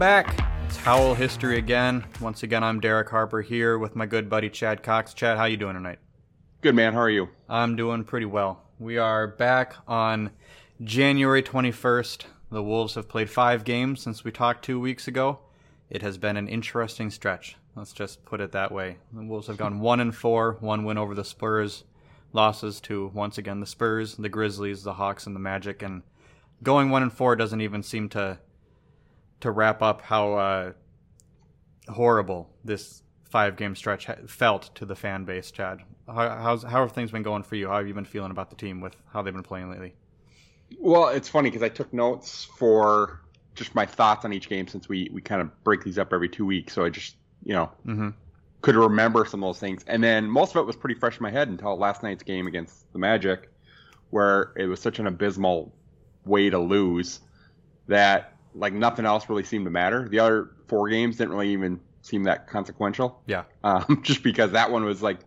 back. It's Howl History again. Once again, I'm Derek Harper here with my good buddy Chad Cox. Chad, how you doing tonight? Good man. How are you? I'm doing pretty well. We are back on January 21st. The Wolves have played five games since we talked two weeks ago. It has been an interesting stretch. Let's just put it that way. The Wolves have gone one and four, one win over the Spurs, losses to once again the Spurs, the Grizzlies, the Hawks, and the Magic, and going one and four doesn't even seem to to wrap up how uh, horrible this five game stretch ha- felt to the fan base. Chad, how, how's how have things been going for you? How have you been feeling about the team with how they've been playing lately? Well, it's funny because I took notes for just my thoughts on each game since we we kind of break these up every two weeks. So I just you know mm-hmm. could remember some of those things, and then most of it was pretty fresh in my head until last night's game against the Magic, where it was such an abysmal way to lose that like nothing else really seemed to matter. The other four games didn't really even seem that consequential. Yeah. Um, just because that one was like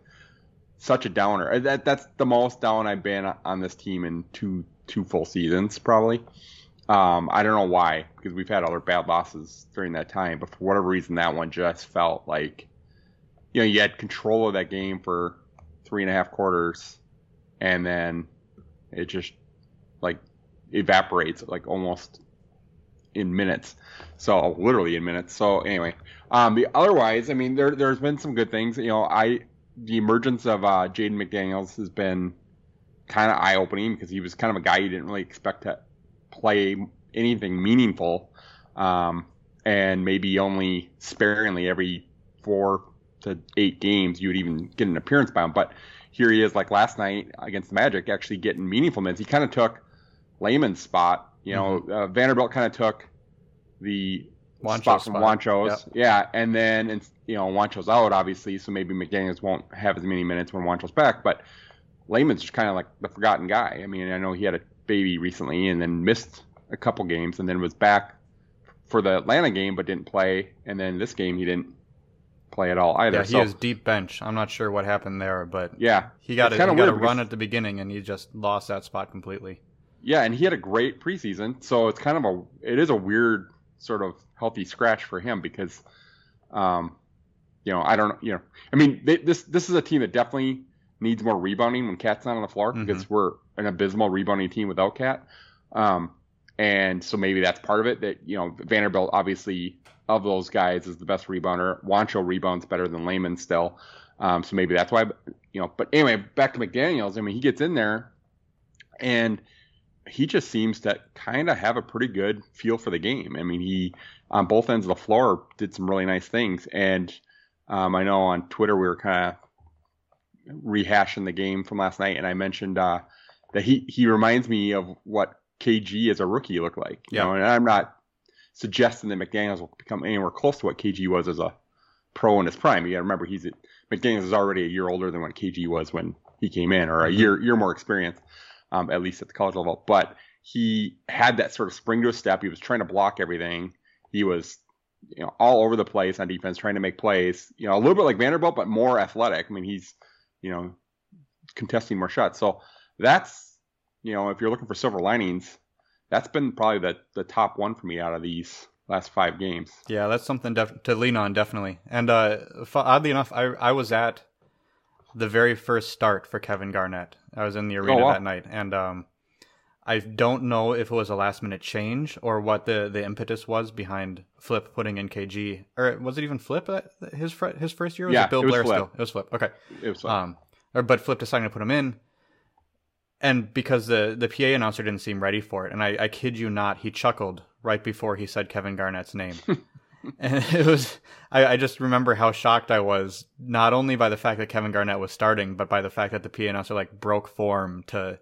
such a downer. That that's the most down I've been on this team in two two full seasons probably. Um, I don't know why because we've had other bad losses during that time, but for whatever reason that one just felt like you know you had control of that game for three and a half quarters, and then it just like evaporates like almost in minutes. So literally in minutes. So anyway, um, the otherwise, I mean, there there's been some good things. You know, I the emergence of uh, Jaden McDaniels has been kind of eye opening because he was kind of a guy you didn't really expect to play anything meaningful, um, and maybe only sparingly every four to eight games you would even get an appearance by him. But here he is, like last night against the Magic, actually getting meaningful minutes. He kind of took Layman's spot. You know, mm-hmm. uh, Vanderbilt kind of took the Juancho spot from Juancho's, Yep. Yeah, and then and, you know Juancho's out obviously, so maybe McDaniel's won't have as many minutes when Juancho's back. But Layman's just kind of like the forgotten guy. I mean, I know he had a baby recently and then missed a couple games and then was back for the Atlanta game but didn't play, and then this game he didn't play at all either. Yeah, he so, is deep bench. I'm not sure what happened there, but yeah, he got a, he got a run at the beginning and he just lost that spot completely. Yeah, and he had a great preseason, so it's kind of a it is a weird sort of healthy scratch for him because, um, you know, I don't, you know, I mean, they, this this is a team that definitely needs more rebounding when Cat's not on the floor mm-hmm. because we're an abysmal rebounding team without Cat, um, and so maybe that's part of it. That you know, Vanderbilt obviously of those guys is the best rebounder. Juancho rebounds better than Layman still, um, so maybe that's why. You know, but anyway, back to McDaniel's. I mean, he gets in there, and he just seems to kind of have a pretty good feel for the game. I mean, he on both ends of the floor did some really nice things, and um, I know on Twitter we were kind of rehashing the game from last night, and I mentioned uh, that he he reminds me of what KG as a rookie looked like. You yeah. know, and I'm not suggesting that McDaniel's will become anywhere close to what KG was as a pro in his prime. You got to remember he's at, McDaniel's is already a year older than what KG was when he came in, or a mm-hmm. year year more experience um, at least at the college level. But he had that sort of spring to a step. He was trying to block everything. He was, you know, all over the place on defense, trying to make plays. You know, a little bit like Vanderbilt, but more athletic. I mean, he's, you know, contesting more shots. So that's, you know, if you're looking for silver linings, that's been probably the the top one for me out of these last five games. Yeah, that's something def- to lean on definitely. And uh, oddly enough, I I was at the very first start for Kevin Garnett. I was in the arena oh, wow. that night, and um, I don't know if it was a last minute change or what the, the impetus was behind Flip putting in KG, or was it even Flip his fr- his first year? Was yeah, it Bill it Blair Flip. still? It was Flip. Okay, it was Flip. Um, or, but Flip deciding to put him in, and because the the PA announcer didn't seem ready for it, and I, I kid you not, he chuckled right before he said Kevin Garnett's name. and it was I, I, just remember how shocked I was not only by the fact that Kevin Garnett was starting, but by the fact that the PA announcer like broke form to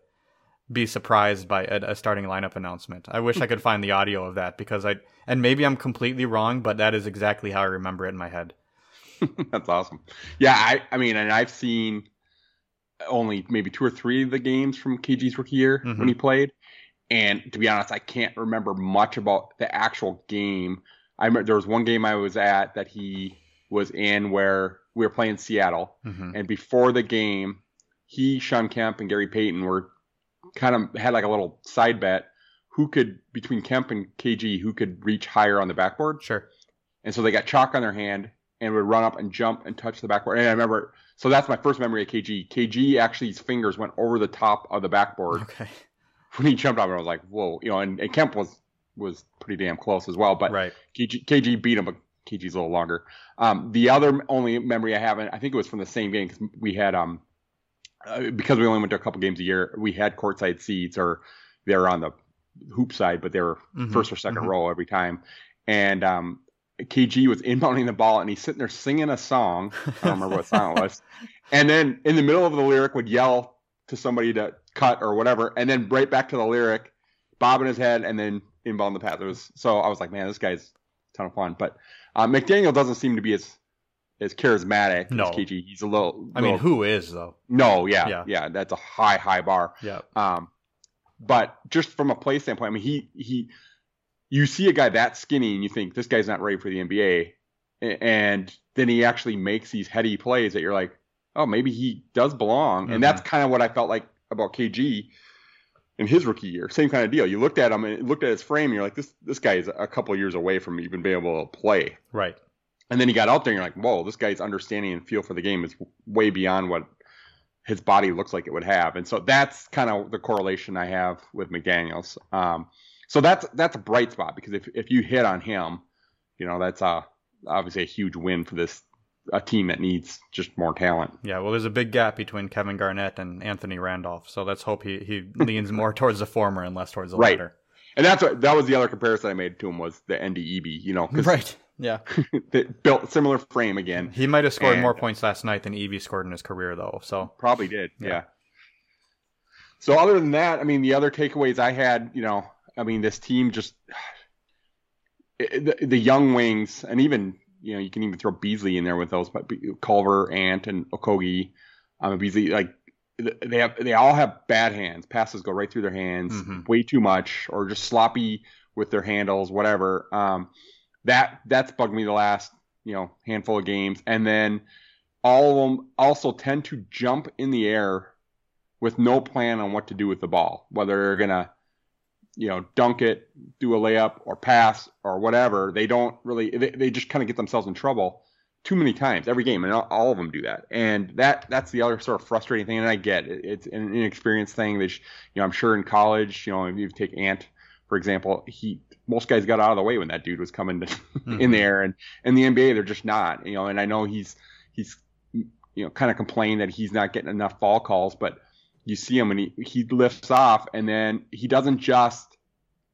be surprised by a, a starting lineup announcement. I wish I could find the audio of that because I and maybe I'm completely wrong, but that is exactly how I remember it in my head. That's awesome. Yeah, I I mean, and I've seen only maybe two or three of the games from KG's rookie year mm-hmm. when he played. And to be honest, I can't remember much about the actual game I remember there was one game I was at that he was in where we were playing Seattle, mm-hmm. and before the game, he, Shawn Kemp, and Gary Payton were kind of had like a little side bet who could between Kemp and KG who could reach higher on the backboard. Sure. And so they got chalk on their hand and would run up and jump and touch the backboard. And I remember, so that's my first memory of KG. KG actually his fingers went over the top of the backboard Okay. when he jumped up. And I was like, whoa, you know. And, and Kemp was was pretty damn close as well. But Right. KG, KG beat him, but KG's a little longer. Um, the other only memory I have, and I think it was from the same game because we had um uh, because we only went to a couple games a year, we had courtside seats or they were on the hoop side, but they were Mhm. first or 2nd Mhm. row every time. And um, KG was inbounding the ball and he's sitting there singing a song. I don't remember what song it was. And then in the middle of the lyric would yell to somebody to cut or whatever, and then right back to the lyric, bobbing his head, and then inbound the was so I was like, man, this guy's a ton of fun. But uh, McDaniel doesn't seem to be as as charismatic No. as KG. He's a little. I mean, who is though? no, yeah, Yeah. yeah, that's a high, high bar. Yeah. Um, but just from a play standpoint, I mean, he he, you see a guy that skinny and you think this guy's not ready for the NBA, and then he actually makes these heady plays that you're like, oh, maybe he does belong, Mhm. and that's kind of what I felt like about KG in his rookie year. Same kind of deal. You looked at him and looked at his frame, and you're like, this this guy is a couple years away from even being able to play. Right. And then he got out there, and you're like, whoa, this guy's understanding and feel for the game is way beyond what his body looks like it would have. And so that's kind of the correlation I have with McDaniels. Um, so that's that's a bright spot because if if you hit on him, you know that's uh, obviously a huge win for this a team that needs just more talent. Yeah. Well, there's a big gap between Kevin Garnett and Anthony Randolph, so let's hope he he leans more towards the former and less towards the Right. latter. And that's what that was the other comparison I made to him was the NDEB, you know, 'cause Right. Yeah. built similar frame again. He might have scored And- more points last night than Evie scored in his career, though. So Probably did. Yeah. Yeah. So other than that, I mean, the other takeaways I had, you know, I mean, this team just the, the young wings, and even you know, you can even throw Beasley in there with those, but Culver, Ant, and Okogie, um, Beasley, like they have, they all have bad hands. Passes go right through their hands, Mhm. way too much, or just sloppy with their handles, whatever. Um, that that's bugged me the last you know handful of games, and then all of them also tend to jump in the air with no plan on what to do with the ball, whether they're gonna, you know, dunk it, do a layup, or pass, or whatever. They don't really. They, they just kind of get themselves in trouble too many times every game, and all, all of them do that. And that that's the other sort of frustrating thing. And I get it, it's an inexperienced thing. That you know, I'm sure in college, you know, if you take Ant for example, he most guys got out of the way when that dude was coming to, in Mhm. there, and in the NBA they're just not. You know, and I know he's he's you know kind of complained that he's not getting enough ball calls, but you see him and he he lifts off, and then he doesn't just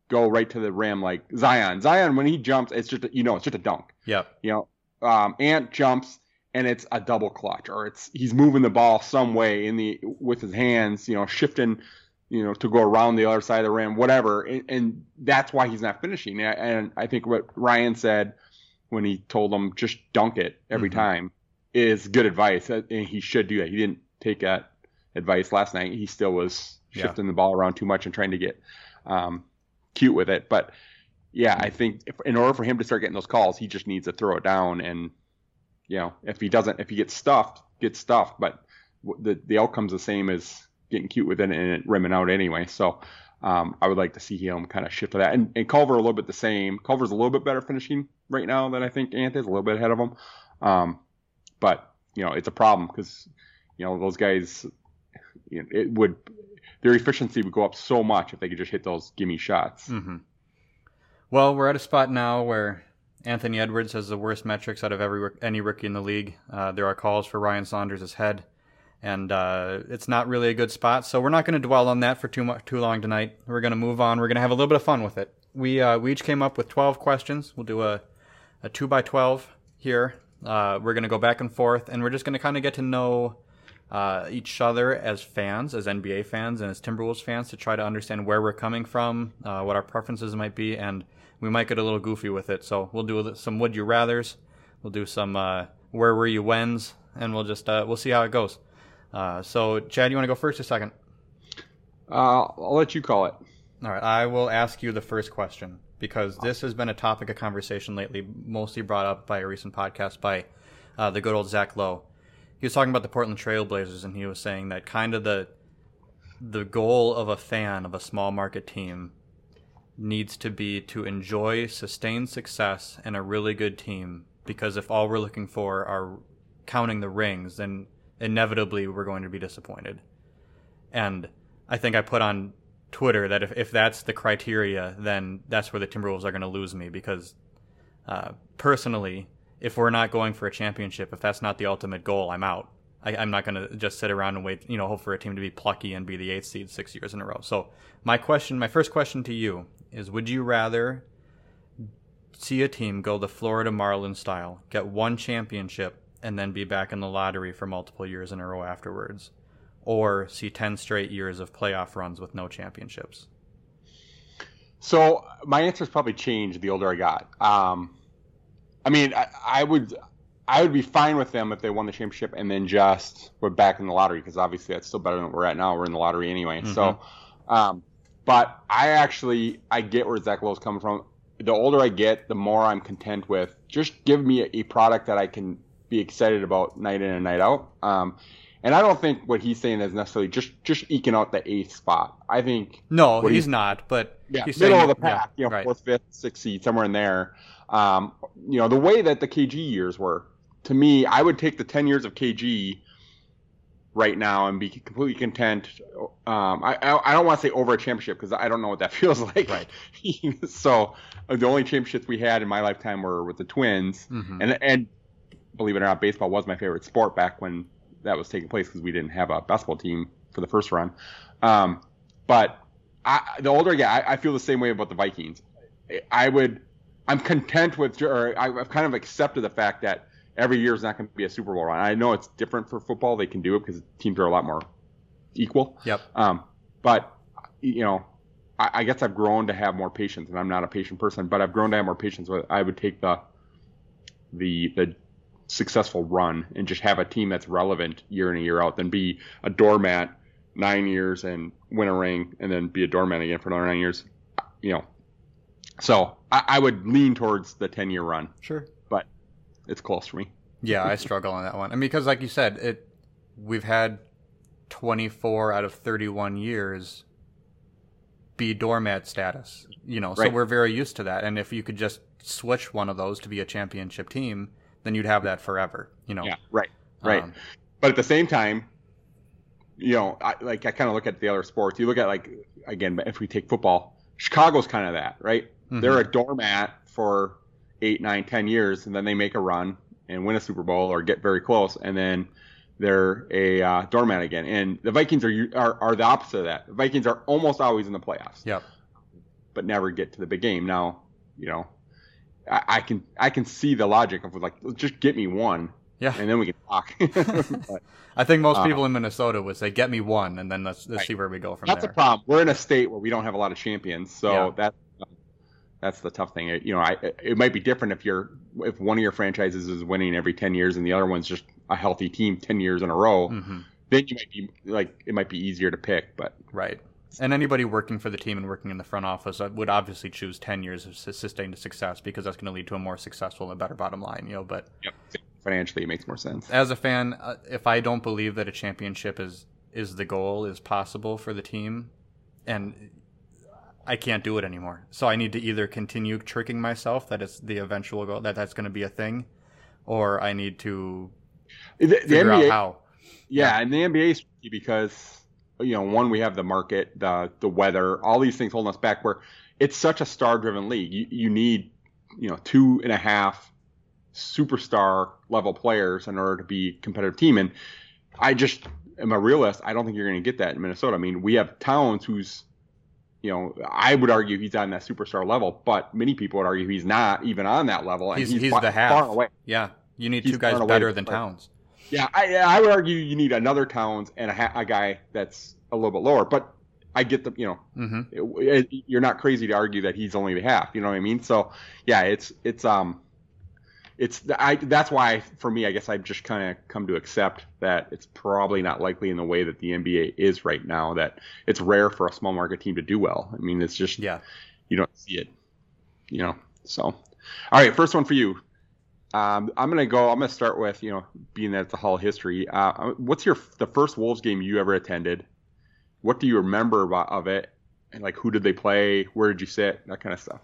go right to the rim like Zion. Zion when he jumps, it's just a, you know it's just a dunk. Yep. You know, um, Ant jumps and it's a double clutch, or it's he's moving the ball some way in the with his hands, you know, shifting, you know, to go around the other side of the rim, whatever, and, and that's why he's not finishing. And I- think what Ryan said when he told him just dunk it every Mhm. time is good advice, and he should do that. He didn't take that advice last night. He still was Yeah. shifting the ball around too much and trying to get um, cute with it, but yeah, I think if, in order for him to start getting those calls, he just needs to throw it down. And you know, if he doesn't, if he gets stuffed, gets stuffed. But the the outcome's the same as getting cute with it and it rimming out anyway. So um, I would like to see him kind of shift to that. And, and Culver a little bit the same. Culver's a little bit better finishing right now than I think Anthony's a little bit ahead of him. Um, but you know, it's a problem because you know those guys. You know, it would their efficiency would go up so much if they could just hit those gimme shots. hmm Well, we're at a spot now where Anthony Edwards has the worst metrics out of every any rookie in the league. Uh, there are calls for Ryan Saunders' head, and uh, it's not really a good spot. So we're not going to dwell on that for too much too long tonight. We're going to move on. We're going to have a little bit of fun with it. We uh, we each came up with twelve questions. We'll do a a two by twelve here. Uh, we're going to go back and forth, and we're just going to kind of get to know uh, each other as fans, as NBA fans, and as Timberwolves fans to try to understand where we're coming from, uh, what our preferences might be, and we might get a little goofy with it. So we'll do some would you rather's, we'll do some uh, where were you whens, and we'll just uh, we'll see how it goes. Uh, so Chad, you want to go first or second? Uh, I'll let you call it. All right, I will ask you the first question because this has been a topic of conversation lately, mostly brought up by a recent podcast by uh, the good old Zach Lowe. He was talking about the Portland Trailblazers, and he was saying that kind of the the goal of a fan of a small market team needs to be to enjoy sustained success and a really good team. Because if all we're looking for are counting the rings, then inevitably we're going to be disappointed. And I think I put on Twitter that if, if that's the criteria, then that's where the Timberwolves are going to lose me because uh, personally, if we're not going for a championship, if that's not the ultimate goal, I'm out. I, am not going to just sit around and wait, you know, hope for a team to be plucky and be the eighth seed six years in a row. So my question, my first question to you is: Would you rather see a team go the Florida Marlins style, get one championship, and then be back in the lottery for multiple years in a row afterwards, or see 10 straight years of playoff runs with no championships? So my answer's probably changed the older I got. Um, I mean, I, I, would I would be fine with them if they won the championship and then just were back in the lottery because obviously that's still better than we're at now. We're in the lottery anyway. Mm-hmm. So, um, but I actually I get where Zach Lowe's coming from. The older I get, the more I'm content with. Just give me a, a product that I can be excited about night in and night out. Um, and I don't think what he's saying is necessarily just just eking out the eighth spot. I think no, he's, he's, not. But yeah, he's middle saying, of the pack, yeah, you know, right. fourth, fifth, sixth seed, somewhere in there. Um, you know, the way that the KG years were, to me, I would take the ten years of KG right now and be completely content. Um, I I don't want to say over a championship because I don't know what that feels like. Right. so uh, the only championships we had in my lifetime were with the Twins, mm-hmm. and and believe it or not, baseball was my favorite sport back when that was taking place because we didn't have a basketball team for the first run. Um, but I, the older I get, I, I, feel the same way about the Vikings. I would, I'm content with, or I've kind of accepted the fact that every year is not going to be a Super Bowl run. I know it's different for football; they can do it because teams are a lot more equal. Yep. Um, but you know, I, I guess I've grown to have more patience, and I'm not a patient person, but I've grown to have more patience. With I would take the the the successful run and just have a team that's relevant year in and year out than be a doormat nine years and win a ring and then be a doormat again for another nine years. You know, so I, I would lean towards the 10 year run. Sure. But it's close for me. Yeah, I struggle on that one. I mean, because like you said, it we've had 24 out of 31 years be doormat status, you know, so we're very used to that. And if you could just switch one of those to be a championship team, then you'd have that forever. You know. Yeah. Right. Right. Um, but at the same time, you know, I, like I kind of look at the other sports. You look at like again, if we take football, Chicago's kind of that, right? Mm-hmm. They're a doormat for eight, nine, ten years, and then they make a run and win a Super Bowl or get very close, and then they're a uh, doormat again. And the Vikings are, are are the opposite of that. The Vikings are almost always in the playoffs. Yep. But never get to the big game. Now, you know, I, I can I can see the logic of like just get me one. Yeah. And then we can talk. but, I think most uh, people in Minnesota would say, "Get me one," and then let's, let's right. see where we go from that's there. That's a problem. We're in a state where we don't have a lot of champions, so yeah. that that's the tough thing. You know, I, it might be different if you're if one of your franchises is winning every ten years and the other one's just a healthy team ten years in a row. Mm-hmm. Then you might be like it might be easier to pick, but right. And anybody working for the team and working in the front office uh, would obviously choose 10 years of sustained success because that's going to lead to a more successful and better bottom line, you know, but yep. financially it makes more sense. As a fan, uh, if I don't believe that a championship is is the goal is possible for the team and I can't do it anymore. So I need to either continue tricking myself that it's the eventual goal that that's going to be a thing or I need to the, the figure NBA, out how. Yeah, yeah, and the NBA is because you know, one we have the market, the the weather, all these things holding us back. Where it's such a star-driven league, you, you need you know two and a half superstar level players in order to be a competitive team. And I just am a realist. I don't think you're going to get that in Minnesota. I mean, we have Towns who's you know, I would argue he's on that superstar level, but many people would argue he's not even on that level. And he's, he's, he's far, the half. Far away. Yeah, you need he's two guys better than Towns. Yeah, I, I would argue you need another Towns and a, ha- a guy that's a little bit lower. But I get the, you know, mm-hmm. it, it, you're not crazy to argue that he's only the half. You know what I mean? So yeah, it's it's um, it's I that's why for me, I guess I've just kind of come to accept that it's probably not likely in the way that the NBA is right now. That it's rare for a small market team to do well. I mean, it's just yeah, you don't see it. You know, so all right, first one for you. Um, I'm gonna go. I'm gonna start with you know being that it's a Hall of History. Uh, what's your the first Wolves game you ever attended? What do you remember about, of it? and like who did they play? Where did you sit? That kind of stuff.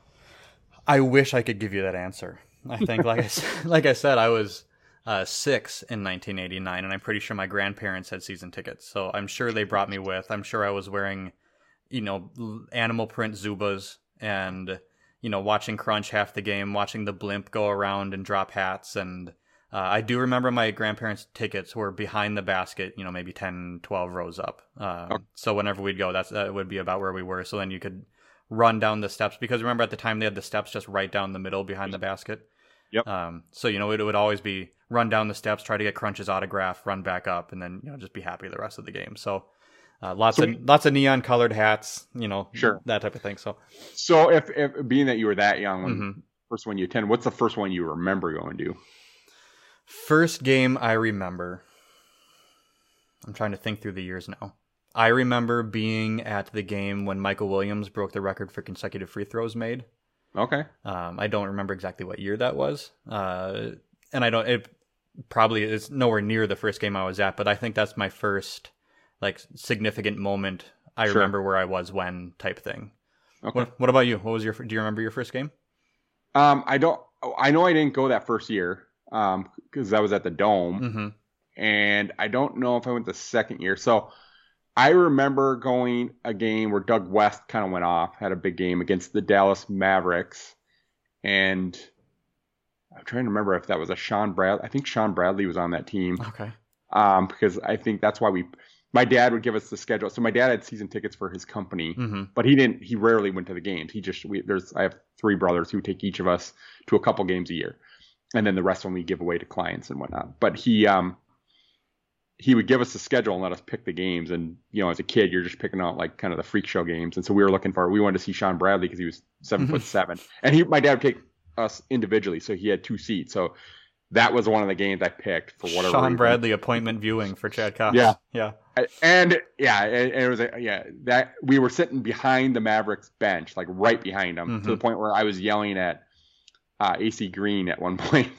I wish I could give you that answer. I think, like I, like I said, I was uh, six in 1989, and I'm pretty sure my grandparents had season tickets. So I'm sure they brought me with. I'm sure I was wearing, you know, animal print Zubaz and, you know, watching Crunch half the game, watching the blimp go around and drop hats. And uh, I do remember my grandparents' tickets were behind the basket, you know, maybe 10, 12 rows up. Uh, okay. So whenever we'd go, that's that would be about where we were. So then you could run down the steps because remember at the time they had the steps just right down the middle behind the basket. Yep. Um, so you know it would always be run down the steps, try to get Crunch's autograph, run back up, and then you know just be happy the rest of the game. So uh, lots so, of lots of neon colored hats, you know, sure that type of thing. So so if, if being that you were that young when mm-hmm. first one you attend, what's the first one you remember going to? First game I remember. I'm trying to think through the years now. I remember being at the game when Michael Williams broke the record for consecutive free throws made. Okay. Um, I don't remember exactly what year that was, uh, and I don't. It probably is nowhere near the first game I was at, but I think that's my first like significant moment. I sure. remember where I was when type thing. Okay. What, what, about you? What was your? Do you remember your first game? Um, I don't. I know I didn't go that first year um because I was at the dome, mm-hmm. and I don't know if I went the second year. So I remember going a game where Doug West kind of went off, had a big game against the Dallas Mavericks, and I'm trying to remember if that was a Shawn Bradley. I think Shawn Bradley was on that team. Okay. Um, because I think that's why we. My dad would give us the schedule. So my dad had season tickets for his company, mm-hmm. but he didn't. He rarely went to the games. He just we, there's. I have three brothers who take each of us to a couple games a year, and then the rest of them we give away to clients and whatnot. But he um he would give us a schedule and let us pick the games. And you know, as a kid, you're just picking out like kind of the freak show games. And so we were looking for we wanted to see Shawn Bradley because he was 7 foot seven, and he my dad would take us individually, so he had two seats. So that was one of the games I picked for whatever. Shawn reason. Bradley appointment viewing for Chad Cox. Yeah, yeah, and yeah, it, it was a, yeah that we were sitting behind the Mavericks bench, like right behind them, mm-hmm. to the point where I was yelling at uh, AC Green at one point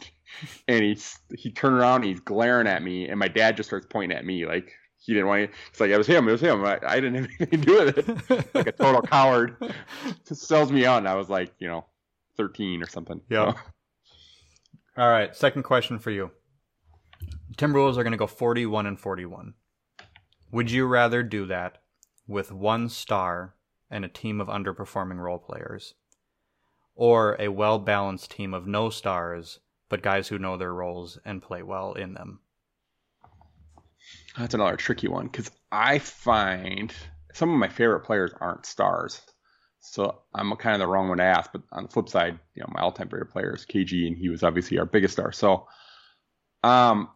and he's he turned around, he's glaring at me, and my dad just starts pointing at me like he didn't want. To, it's like it was him, it was him. I, I didn't have anything to do with it. like a total coward, just sells me out. And I was like, you know, thirteen or something. Yeah. So. All right, second question for you. Timberwolves are going to go forty-one and forty-one. Would you rather do that with one star and a team of underperforming role players, or a well-balanced team of no stars but guys who know their roles and play well in them. That's another tricky one because I find some of my favorite players aren't stars. So I'm kind of the wrong one to ask. But on the flip side, you know, my all-time favorite player is KG, and he was obviously our biggest star. So, um,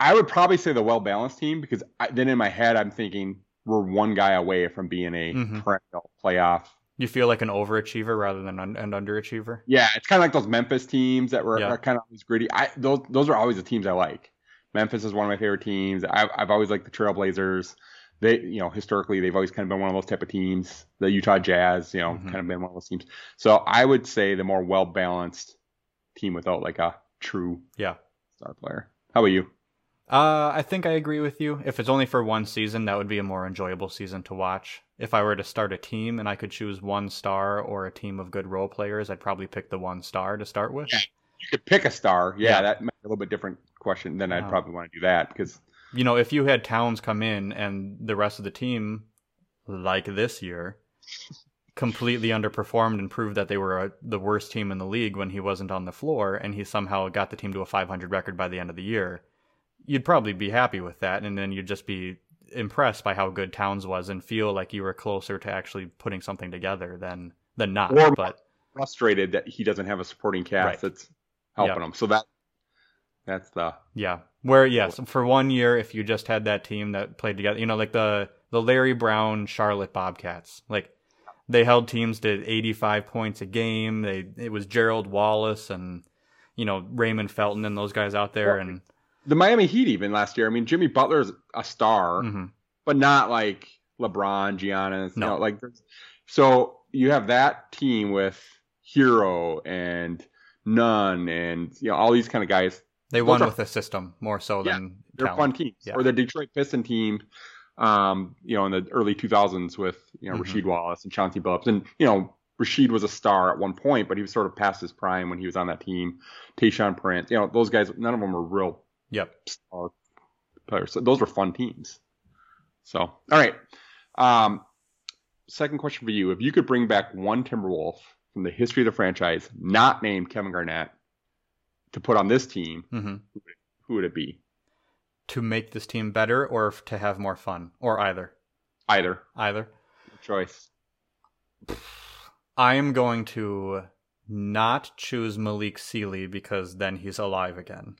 I would probably say the well-balanced team because I, then in my head I'm thinking we're one guy away from being a mm-hmm. perennial playoff you feel like an overachiever rather than an, an underachiever. Yeah, it's kind of like those Memphis teams that were yeah. kind of always gritty. I those those are always the teams I like. Memphis is one of my favorite teams. I've I've always liked the Trailblazers. They you know historically they've always kind of been one of those type of teams. The Utah Jazz, you know, mm-hmm. kind of been one of those teams. So I would say the more well balanced team without like a true yeah star player. How about you? Uh, I think I agree with you. If it's only for one season, that would be a more enjoyable season to watch. If I were to start a team and I could choose one star or a team of good role players, I'd probably pick the one star to start with. You could pick a star. Yeah, yeah. that might be a little bit different question. Then I'd probably want to do that because you know if you had Towns come in and the rest of the team, like this year, completely underperformed and proved that they were a, the worst team in the league when he wasn't on the floor, and he somehow got the team to a 500 record by the end of the year you'd probably be happy with that, and then you'd just be impressed by how good Towns was and feel like you were closer to actually putting something together than than not. Or but frustrated that he doesn't have a supporting cast right. that's helping yep. him. So that that's the yeah. Where yes, for one year, if you just had that team that played together, you know, like the the Larry Brown Charlotte Bobcats, like they held teams to 85 points a game. They it was Gerald Wallace and you know Raymond Felton and those guys out there, and the Miami Heat even last year. I mean, Jimmy Butler is a star, mm-hmm. but not like LeBron, Giannis. No, you know, like so you have that team with Herro and Nunn and you know all these kind of guys. They won are, with the system more so yeah, than they're talent. fun teams. Yeah. Or the Detroit Piston team um, you know, in the early 2000s with you know Mhm. Rasheed Wallace and Chauncey Billups, and you know Rasheed was a star at one point, but he was sort of past his prime when he was on that team. Tayshaun Prince, you know, those guys, none of them were real Yep. star players. So those were fun teams. So, all right. Um, second question for you: If you could bring back one Timberwolf from the history of the franchise, not named Kevin Garnett, to put on this team, hmm who would it be? To make this team better or to have more fun or either. Either Either. choice. I am going to not choose Malik Sealy because then he's alive again.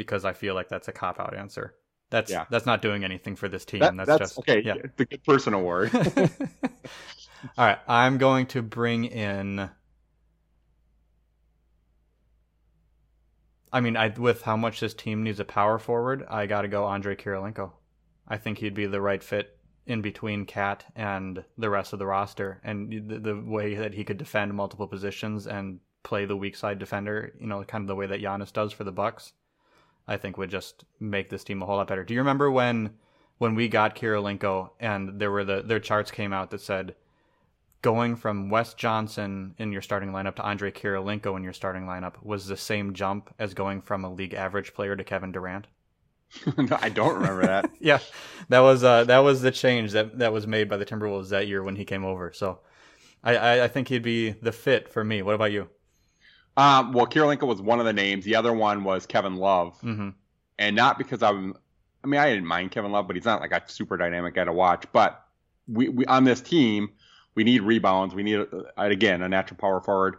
Because I feel like that's a cop out answer. That's Yeah. that's not doing anything for this team. That- that's, that's just okay. Yeah. The good person award. All right, I'm going to bring in. I mean, I with how much this team needs a power forward, I got to go Andre Kirilenko. I think he'd be the right fit in between Cat and the rest of the roster, and the, the way that he could defend multiple positions and play the weak side defender, you know, kind of the way that Giannis does for the Bucks, I think would just make this team a whole lot better. Do you remember when when we got Kirilenko and there were the their charts came out that said going from Wes Johnson in your starting lineup to Andre Kirilenko in your starting lineup was the same jump as going from a league average player to Kevin Durant. no, I don't remember that. Yeah, that was uh, that was the change that that was made by the Timberwolves that year when he came over. So, I I, I think he'd be the fit for me. What about you? Um, well, Kirilenko was one of the names. The other one was Kevin Love, Mm-hmm. and not because I'm. I mean, I didn't mind Kevin Love, but he's not like a super dynamic guy to watch. But we, we on this team, we need rebounds. We need uh, again a natural power forward,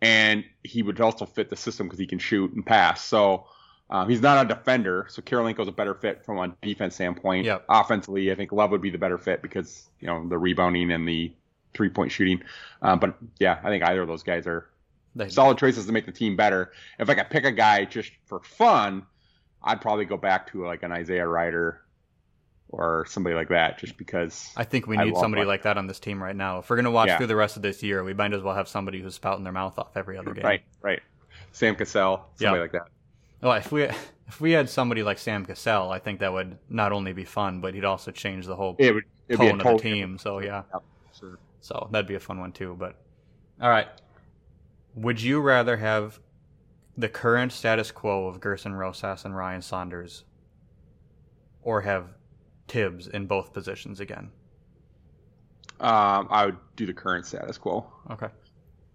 and he would also fit the system because he can shoot and pass. So um, he's not a defender. So Kirilenko's a better fit from a defense standpoint. Yep. Offensively, I think Love would be the better fit because you know the rebounding and the three point shooting. Um, but yeah, I think either of those guys are They, solid choices to make the team better. If I could pick a guy just for fun, I'd probably go back to like an Isaiah Rider or somebody like that, just because. I think we need somebody like that on this team right now. If we're gonna watch Yeah. through the rest of this year, we might as well have somebody who's spouting their mouth off every other game. Right, right. Sam Cassell, somebody Yeah. like that. Well, if we if we had somebody like Sam Cassell, I think that would not only be fun, but he'd also change the whole It would it'd be a tone of the team. So yeah, Sure. so that'd be a fun one too. But all right, would you rather have the current status quo of Gerson Rosas and Ryan Saunders, or have Thibs in both positions again? Um, I would do the current status quo. Okay,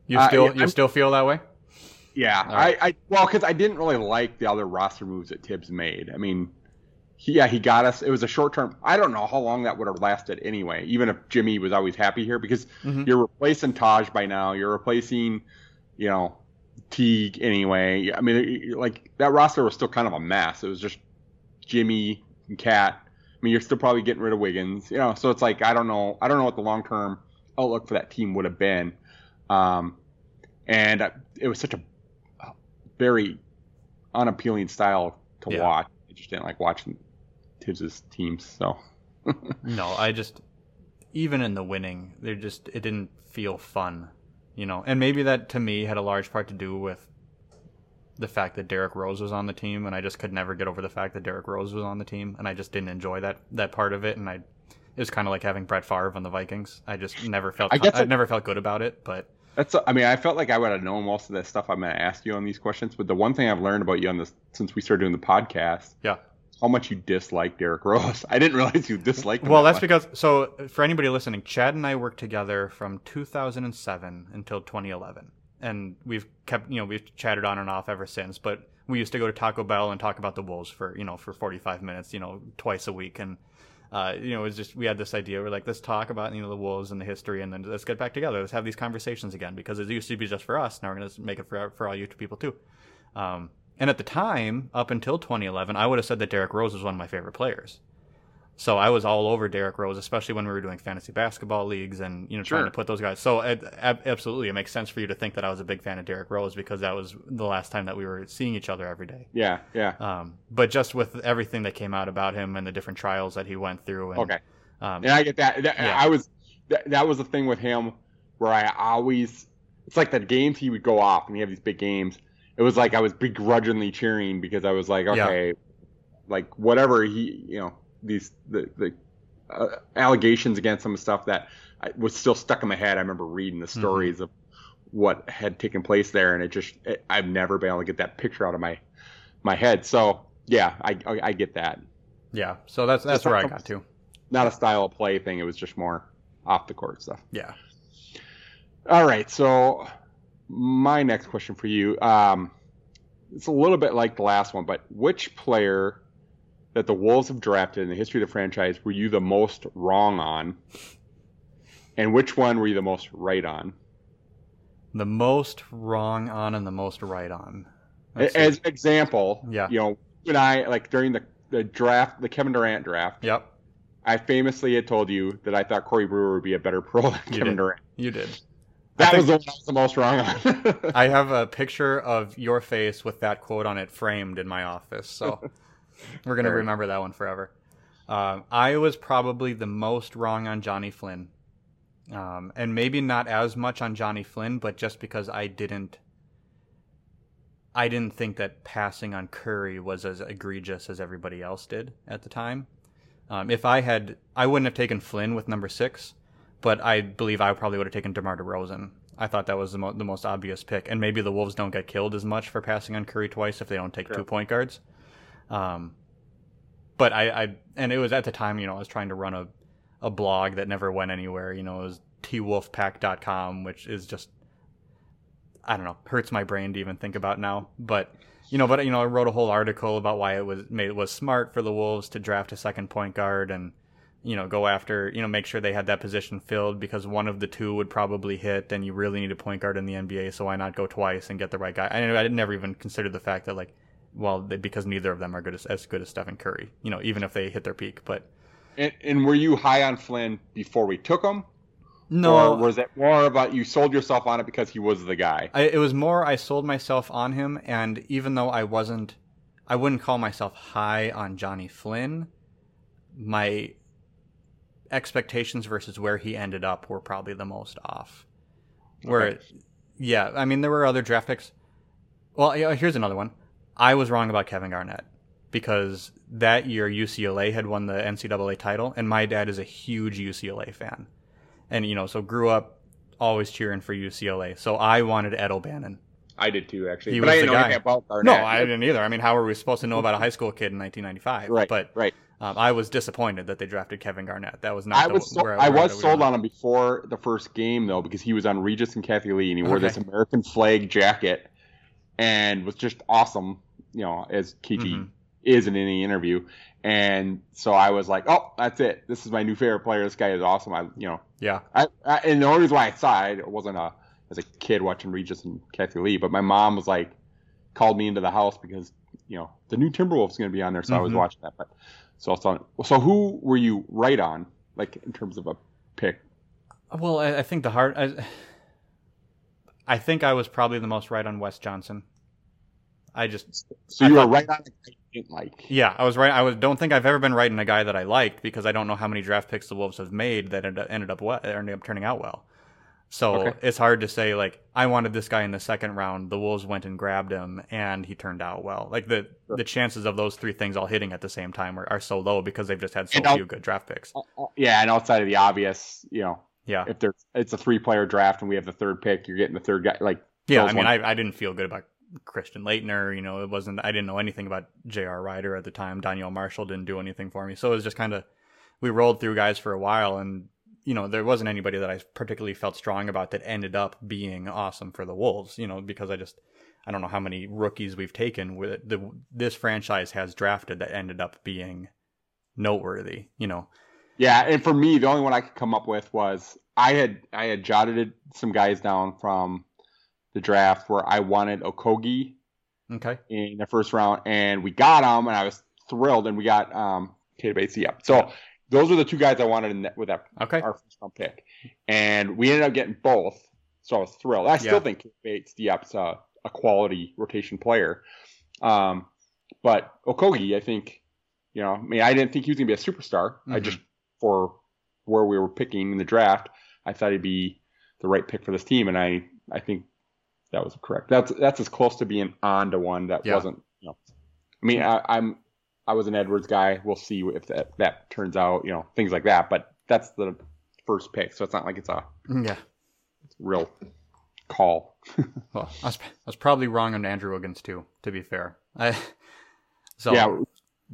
you Uh, still yeah, you I'm- still feel that way? Yeah, right. I, I well, because I didn't really like the other roster moves that Thibs made. I mean, he, yeah, he got us. It was a short term. I don't know how long that would have lasted anyway. Even if Jimmy was always happy here, because Mhm. you're replacing Taj by now. You're replacing, you know, Teague anyway. I mean, like that roster was still kind of a mess. It was just Jimmy and Cat. I mean, you're still probably getting rid of Wiggins. You know, so it's like I don't know. I don't know what the long term outlook for that team would have been. Um, and it was such a a very unappealing style to Yeah. watch. I just didn't like watching Thibs's teams. So No, I just even in the winning, they just it didn't feel fun, you know. And maybe that to me had a large part to do with the fact that Derrick Rose was on the team, and I just could never get over the fact that Derrick Rose was on the team, and I just didn't enjoy that that part of it. And I, it was kind of like having Brett Favre on the Vikings. I just never felt I I never felt good about it. But that's. I mean, I felt like I would have known most of the stuff I'm going to ask you on these questions. But the one thing I've learned about you on this since we started doing the podcast, yeah, how much you dislike Derrick Rose. I didn't realize you disliked him. Well, that that's much. because so for anybody listening, Chad and I worked together from 2007 until 2011, and we've kept you know we've chatted on and off ever since. But we used to go to Taco Bell and talk about the Wolves for you know for 45 minutes, you know, twice a week, and uh, you know it was just we had this idea we're like let's talk about you know the Wolves and the history, and then let's get back together, let's have these conversations again because it used to be just for us. Now we're gonna make it for for all you people too. Um, and at the time, up until 2011, I would have said that Derrick Rose was one of my favorite players. So I was all over Derrick Rose, especially when we were doing fantasy basketball leagues and you know trying to put those guys. So it, absolutely, it makes sense for you to think that I was a big fan of Derrick Rose because that was the last time that we were seeing each other every day. yeah, yeah. Um, but just with everything that came out about him and the different trials that he went through, and, Okay. um, And I get that. that Yeah. I was that, that was the thing with him where I always it's like the games he would go off and he have these big games. It was like I was begrudgingly cheering because I was like, Yeah. okay, like whatever he, you know, these the the uh, allegations against some stuff that I, was still stuck in my head. I remember reading the stories mm-hmm. of what had taken place there, and it just it, I've never been able to get that picture out of my my head. So yeah, I I, I get that. Yeah, so that's that's where I got to. Not a style of play thing. It was just more off the court stuff. Yeah. All right. So my next question for you. Um, it's a little bit like the last one, but which player that the Wolves have drafted in the history of the franchise were you the most wrong on? And which one were you the most right on? The most wrong on and the most right on. As see. example, yeah. you know, and I like during the, the draft, the Kevin Durant draft. Yep. I famously had told you that I thought Corey Brewer would be a better pro than you Kevin did. Durant. You did. That was the one I was the most wrong on. I have a picture of your face with that quote on it framed in my office, so we're gonna remember that one forever. Um, I was probably the most wrong on Johnny Flynn, um, and maybe not as much on Johnny Flynn, but just because I didn't, I didn't think that passing on Curry was as egregious as everybody else did at the time. Um, if I had, I wouldn't have taken Flynn with number six but I believe I probably would have taken DeMar DeRozan. I thought that was the, mo- the most obvious pick, and maybe the Wolves don't get killed as much for passing on Curry twice if they don't take two point guards. Um, but I, I, and it was at the time, you know, I was trying to run a, a blog that never went anywhere. You know, it was twolfpack.com, which is just, I don't know, hurts my brain to even think about now. But you know, but you know, I wrote a whole article about why it was made it was smart for the Wolves to draft a second point guard and you know, go after, you know, make sure they had that position filled because one of the two would probably hit, and you really need a point guard in the NBA. So why not go twice and get the right guy? I, I never even considered the fact that like, well, they, because neither of them are good as, as good as Stephen Curry. You know, even if they hit their peak. But and, and were you high on Flynn before we took him? No. Or was it more about you sold yourself on it because he was the guy? I, it was more I sold myself on him, and even though I wasn't, I wouldn't call myself high on Johnny Flynn. My expectations versus where he ended up were probably the most off. Where, okay. yeah, I mean, there were other draft picks. Well, here's another one. I was wrong about Kevin Garnett because that year UCLA had won the NCAA title, and my dad is a huge UCLA fan. And, you know, so grew up always cheering for UCLA. So I wanted Ed O'Bannon. I did too, actually. He but was I didn't the know guy. about Garnett. No, I didn't either. I mean, how were we supposed to know about a high school kid in 1995? Right. But right. Um, I was disappointed that they drafted Kevin Garnett. That was not. I was so, I, I was sold on him before the first game though because he was on Regis and Kathie Lee and he wore this American flag jacket and was just awesome. You know, as KG mm-hmm. is in any interview. And so I was like, oh, that's it. This is my new favorite player. This guy is awesome. I, you know, yeah. I, I, and the only reason why I saw it, it wasn't a as a kid watching Regis and Kathie Lee, but my mom was like, called me into the house because you know the new Timberwolves going to be on there, so mm-hmm. I was mm-hmm. watching that. But so so who were you right on, like in terms of a pick? Well, I, I think the hard. I, I, think I was probably the most right on Wes Johnson. I just so you were right on a didn't like. Yeah, I was right. I was don't think I've ever been right on a guy that I liked because I don't know how many draft picks the Wolves have made that ended up, ended up ended up turning out well. So okay. it's hard to say like I wanted this guy in the second round. The Wolves went and grabbed him, and he turned out well. Like the the chances of those three things all hitting at the same time are, are so low because they've just had so few good draft picks. Yeah, and outside of the obvious, you know, yeah, if there's it's a three player draft and we have the third pick, you're getting the third guy. Like yeah, I mean, I, I didn't feel good about Christian Laettner. You know, it wasn't. I didn't know anything about J.R. Rider at the time. Donyell Marshall didn't do anything for me, so it was just kind of we rolled through guys for a while and you know, there wasn't anybody that I particularly felt strong about that ended up being awesome for the Wolves, you know, because I just, I don't know how many rookies we've taken with the, this franchise has drafted that ended up being noteworthy, you know. Yeah, and for me, the only one I could come up with was I had I had jotted some guys down from the draft where I wanted Okogie okay in the first round, and we got him, and I was thrilled, and we got um Keita Bates. Yeah, so those were the two guys I wanted in that, with that okay. our first round pick, and we ended up getting both. So I was thrilled. I still yeah. think Bates Diop's uh, a quality rotation player, um, but Okogie, I think, you know, I mean, I didn't think he was gonna be a superstar. Mm-hmm. I just for where we were picking in the draft, I thought he'd be the right pick for this team, and I I think that was correct. That's that's as close to being on to one that yeah. wasn't. You know, I mean, I, I'm I was an Edwards guy. We'll see if that that turns out, you know, things like that. But that's the first pick, so it's not like it's a mm, Yeah. real call. Well, I was, I was probably wrong on Andrew Wiggins too. To be fair, I so Yeah,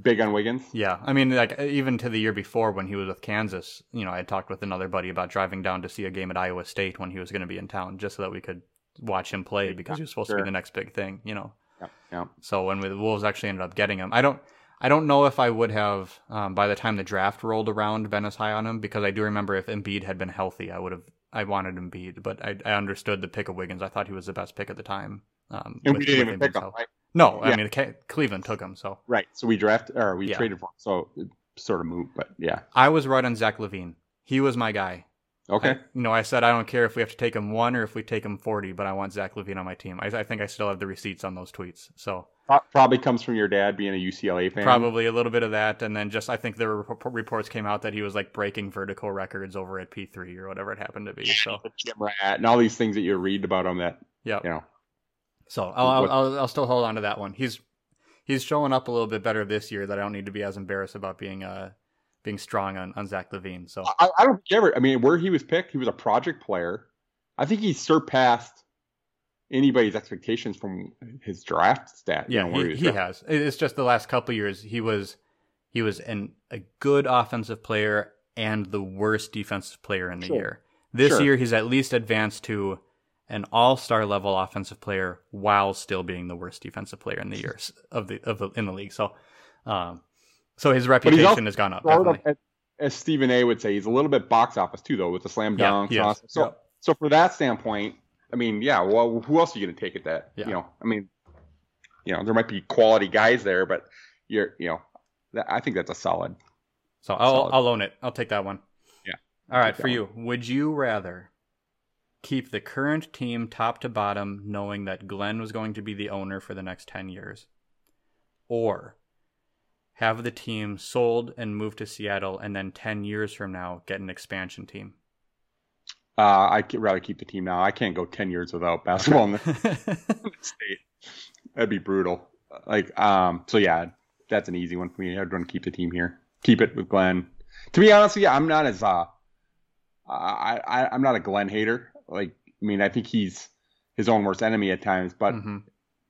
big on Wiggins. Yeah, I mean, like even to the year before when he was with Kansas, you know, I had talked with another buddy about driving down to see a game at Iowa State when he was going to be in town, just so that we could watch him play because he was supposed to be the next big thing, you know. Yeah, yeah. So when we, the Wolves actually ended up getting him, I don't, I don't know if I would have um, by the time the draft rolled around been as high on him because I do remember if Embiid had been healthy, I would have, I wanted Embiid, but I, I understood the pick of Wiggins. I thought he was the best pick at the time. Um, And with- we didn't even pick him, right? No, I mean Cleveland took him, so. Right. So we drafted or we Yeah. traded for him. So it sort of moved, but yeah. I was right on Zach LaVine. He was my guy. Okay. I- you know, I said I don't care if we have to take him one or if we take him forty, but I want Zach LaVine on my team. I, I think I still have the receipts on those tweets, so Probably comes from your dad being a UCLA fan. probably a little bit of that, and then just I think there were reports came out that he was like breaking vertical records over at P three or whatever it happened to be. So The and all these things that you read about him that yeah, you know. so I'll, I'll I'll I'll still hold on to that one. He's he's showing up a little bit better this year that I don't need to be as embarrassed about being uh being strong on on Zach LaVine. So I, I don't ever. I mean, where he was picked, he was a project player. I think he surpassed anybody's expectations from his draft stat. you Yeah, know, he, he has. It's just the last couple of years he was he was an, a good offensive player and the worst defensive player in the Sure. year. This Sure. year he's at least advanced to an all-star level offensive player while still being the worst defensive player in the year of the of the in the league. So um so his reputation has gone up Sort of, definitely. as, as Stephen A. would say, he's a little bit box office too, though, with the slam Yeah, dunks. he and all is. that. So, Yeah. so for that standpoint, I mean, yeah. Well, who else are you going to take at that? Yeah. You know, I mean, you know, there might be quality guys there, but you're, you know, that, I think that's a solid. So I'll Solid. I'll own it. I'll take that one. Yeah. All right, for that you, would you rather keep the current team top to bottom, knowing that Glenn was going to be the owner for the next ten years, or have the team sold and moved to Seattle, and then ten years from now get an expansion team? Uh, I'd rather keep the team now. I can't go ten years without basketball in the state. That'd be brutal. Like, um, so yeah, that's an easy one for me. I'd want to keep the team here. Keep it with Glenn. To be honest with you, I'm not as uh, I, I I'm not a Glenn hater. Like, I mean, I think he's his own worst enemy at times. But Mhm.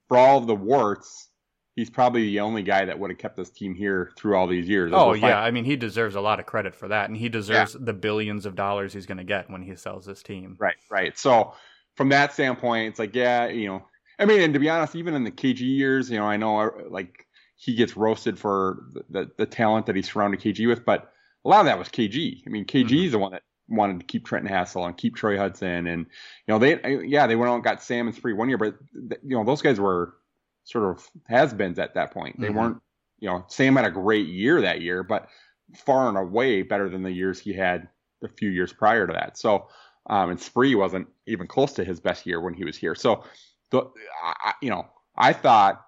for all of the warts, he's probably the only guy that would have kept this team here through all these years. As Oh yeah, I mean he deserves a lot of credit for that, and he deserves the billions of dollars he's going to get when he sells this team. Right, right. So from that standpoint, it's like, yeah, you know, I mean, and to be honest, even in the KG years, you know, I know uh, like he gets roasted for the, the, the talent that he surrounded KG with, but a lot of that was KG. I mean, KG Mhm. is the one that wanted to keep Trenton Hassell and keep Troy Hudson, and you know, they, yeah, they went out and got Sam and Spree one year, but you know, those guys were sort of has-beens at that point. They Mhm. weren't, you know, Sam had a great year that year, but far and away better than the years he had a few years prior to that. So, um, and Spree wasn't even close to his best year when he was here. So, the, I, I- you know, I thought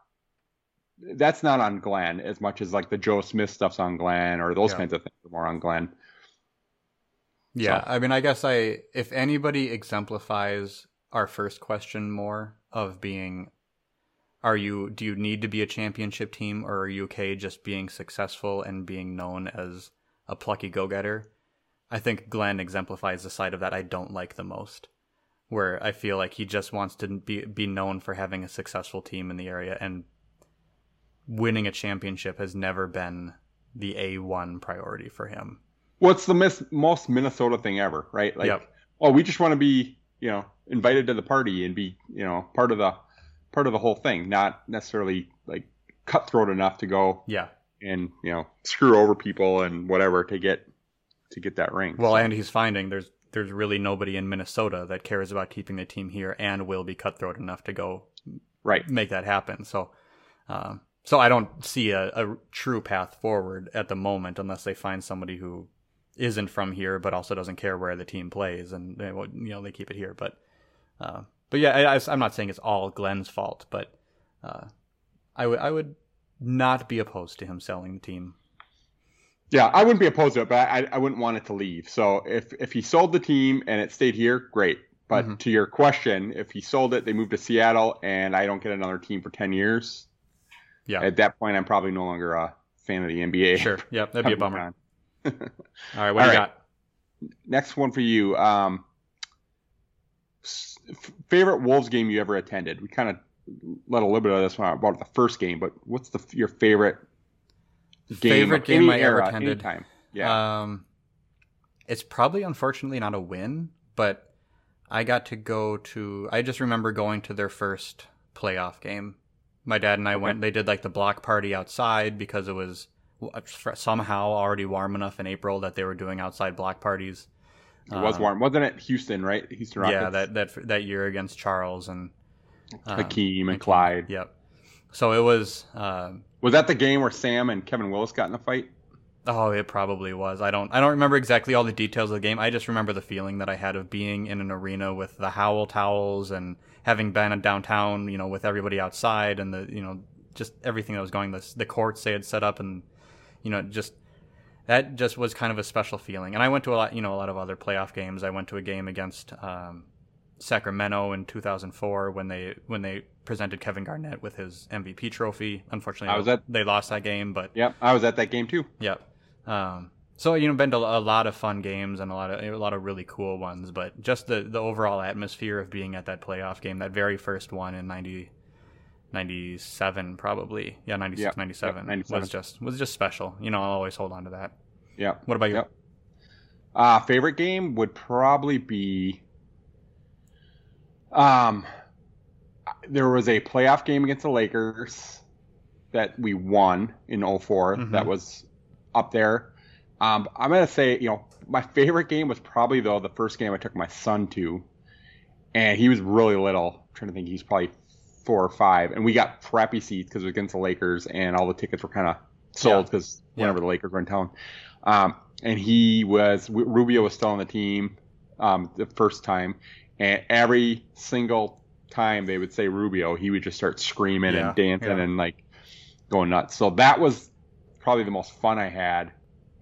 that's not on Glenn as much as like the Joe Smith stuff's on Glenn or those Yeah. kinds of things are more on Glenn. Yeah, So- I mean, I guess I if anybody exemplifies our first question more of being are you do you need to be a championship team or are you okay just being successful and being known as a plucky go-getter? I think Glenn exemplifies the side of that I don't like the most. Where I feel like he just wants to be be known for having a successful team in the area and winning a championship has never been the A1 priority for him. What's the mis- most Minnesota thing ever, right? Like, Yep. oh, we just want to be, you know, invited to the party and be, you know, part of the part of the whole thing, not necessarily like cutthroat enough to go Yeah. and you know screw over people and whatever to get to get that ring. Well, and he's finding there's there's really nobody in Minnesota that cares about keeping the team here and will be cutthroat enough to go right, make that happen. So, um, so I don't see a, a true path forward at the moment unless they find somebody who isn't from here but also doesn't care where the team plays and they, will- you know they keep it here. But, uh, but yeah, I, am not saying it's all Glenn's fault, but uh, I would I would not be opposed to him selling the team. yeah, I wouldn't be opposed to it, but I, I wouldn't want it to leave. So if if he sold the team and it stayed here, great. But Mhm. to your question, if he sold it, they moved to Seattle, and I don't get another team for ten years. Yeah. At that point, I'm probably no longer a fan of the NBA. Sure. Yep. That'd be a bummer. All right. What All do you right. got? Next one for you. Um, favorite Wolves game you ever attended? We kind of let a little bit of this one out about the first game, but what's the your favorite game? Favorite game I ever attended? anytime? Yeah. Um, it's probably unfortunately not a win, but I got to go to. I just remember going to their first playoff game. My dad and I Okay. went. They did like the block party outside because it was somehow already warm enough in April that they were doing outside block parties. It was um, warm, wasn't it? Houston, right? Houston Rockets. Yeah, that that that year against Charles and um, Hakeem and Clyde. Yep. So it was. Um, Was that the game where Sam and Kevin Willis got in a fight? Oh, it probably was. I don't I don't remember exactly all the details of the game. I just remember the feeling that I had of being in an arena with the Howl towels and having been downtown, you know, with everybody outside and the, you know, just everything that was going the the courts they had set up and you know, just that just was kind of a special feeling. And I went to a lot, you know, a lot of other playoff games. I went to a game against um, Sacramento in 2004 when they when they presented Kevin Garnett with his MVP trophy. Unfortunately, I was at- they lost that game, but Yep, I was at that game too. Yep. Um, so you know, been to a lot of fun games and a lot of a lot of really cool ones, but just the the overall atmosphere of being at that playoff game, that very first one in 90, 97 probably, yeah, 96, Yep. 97, Yep, 97. was just was just special. You know, I'll always hold on to that. Yeah. What about you? Yep. Uh, favorite game would probably be. Um, there was a playoff game against the Lakers that we won in 4 Mhm. That was up there. Um, I'm gonna say, you know, my favorite game was probably though the first game I took my son to, and he was really little. I'm trying to think, he's probably four or five, and we got crappy seats because it was against the Lakers, and all the tickets were kind of sold because Yeah. whenever the Lakers were in town. Um, and he was Rubio was still on the team um, the first time, and every single time they would say Rubio, he would just start screaming Yeah, and dancing yeah. and like going nuts. So that was probably the most fun I had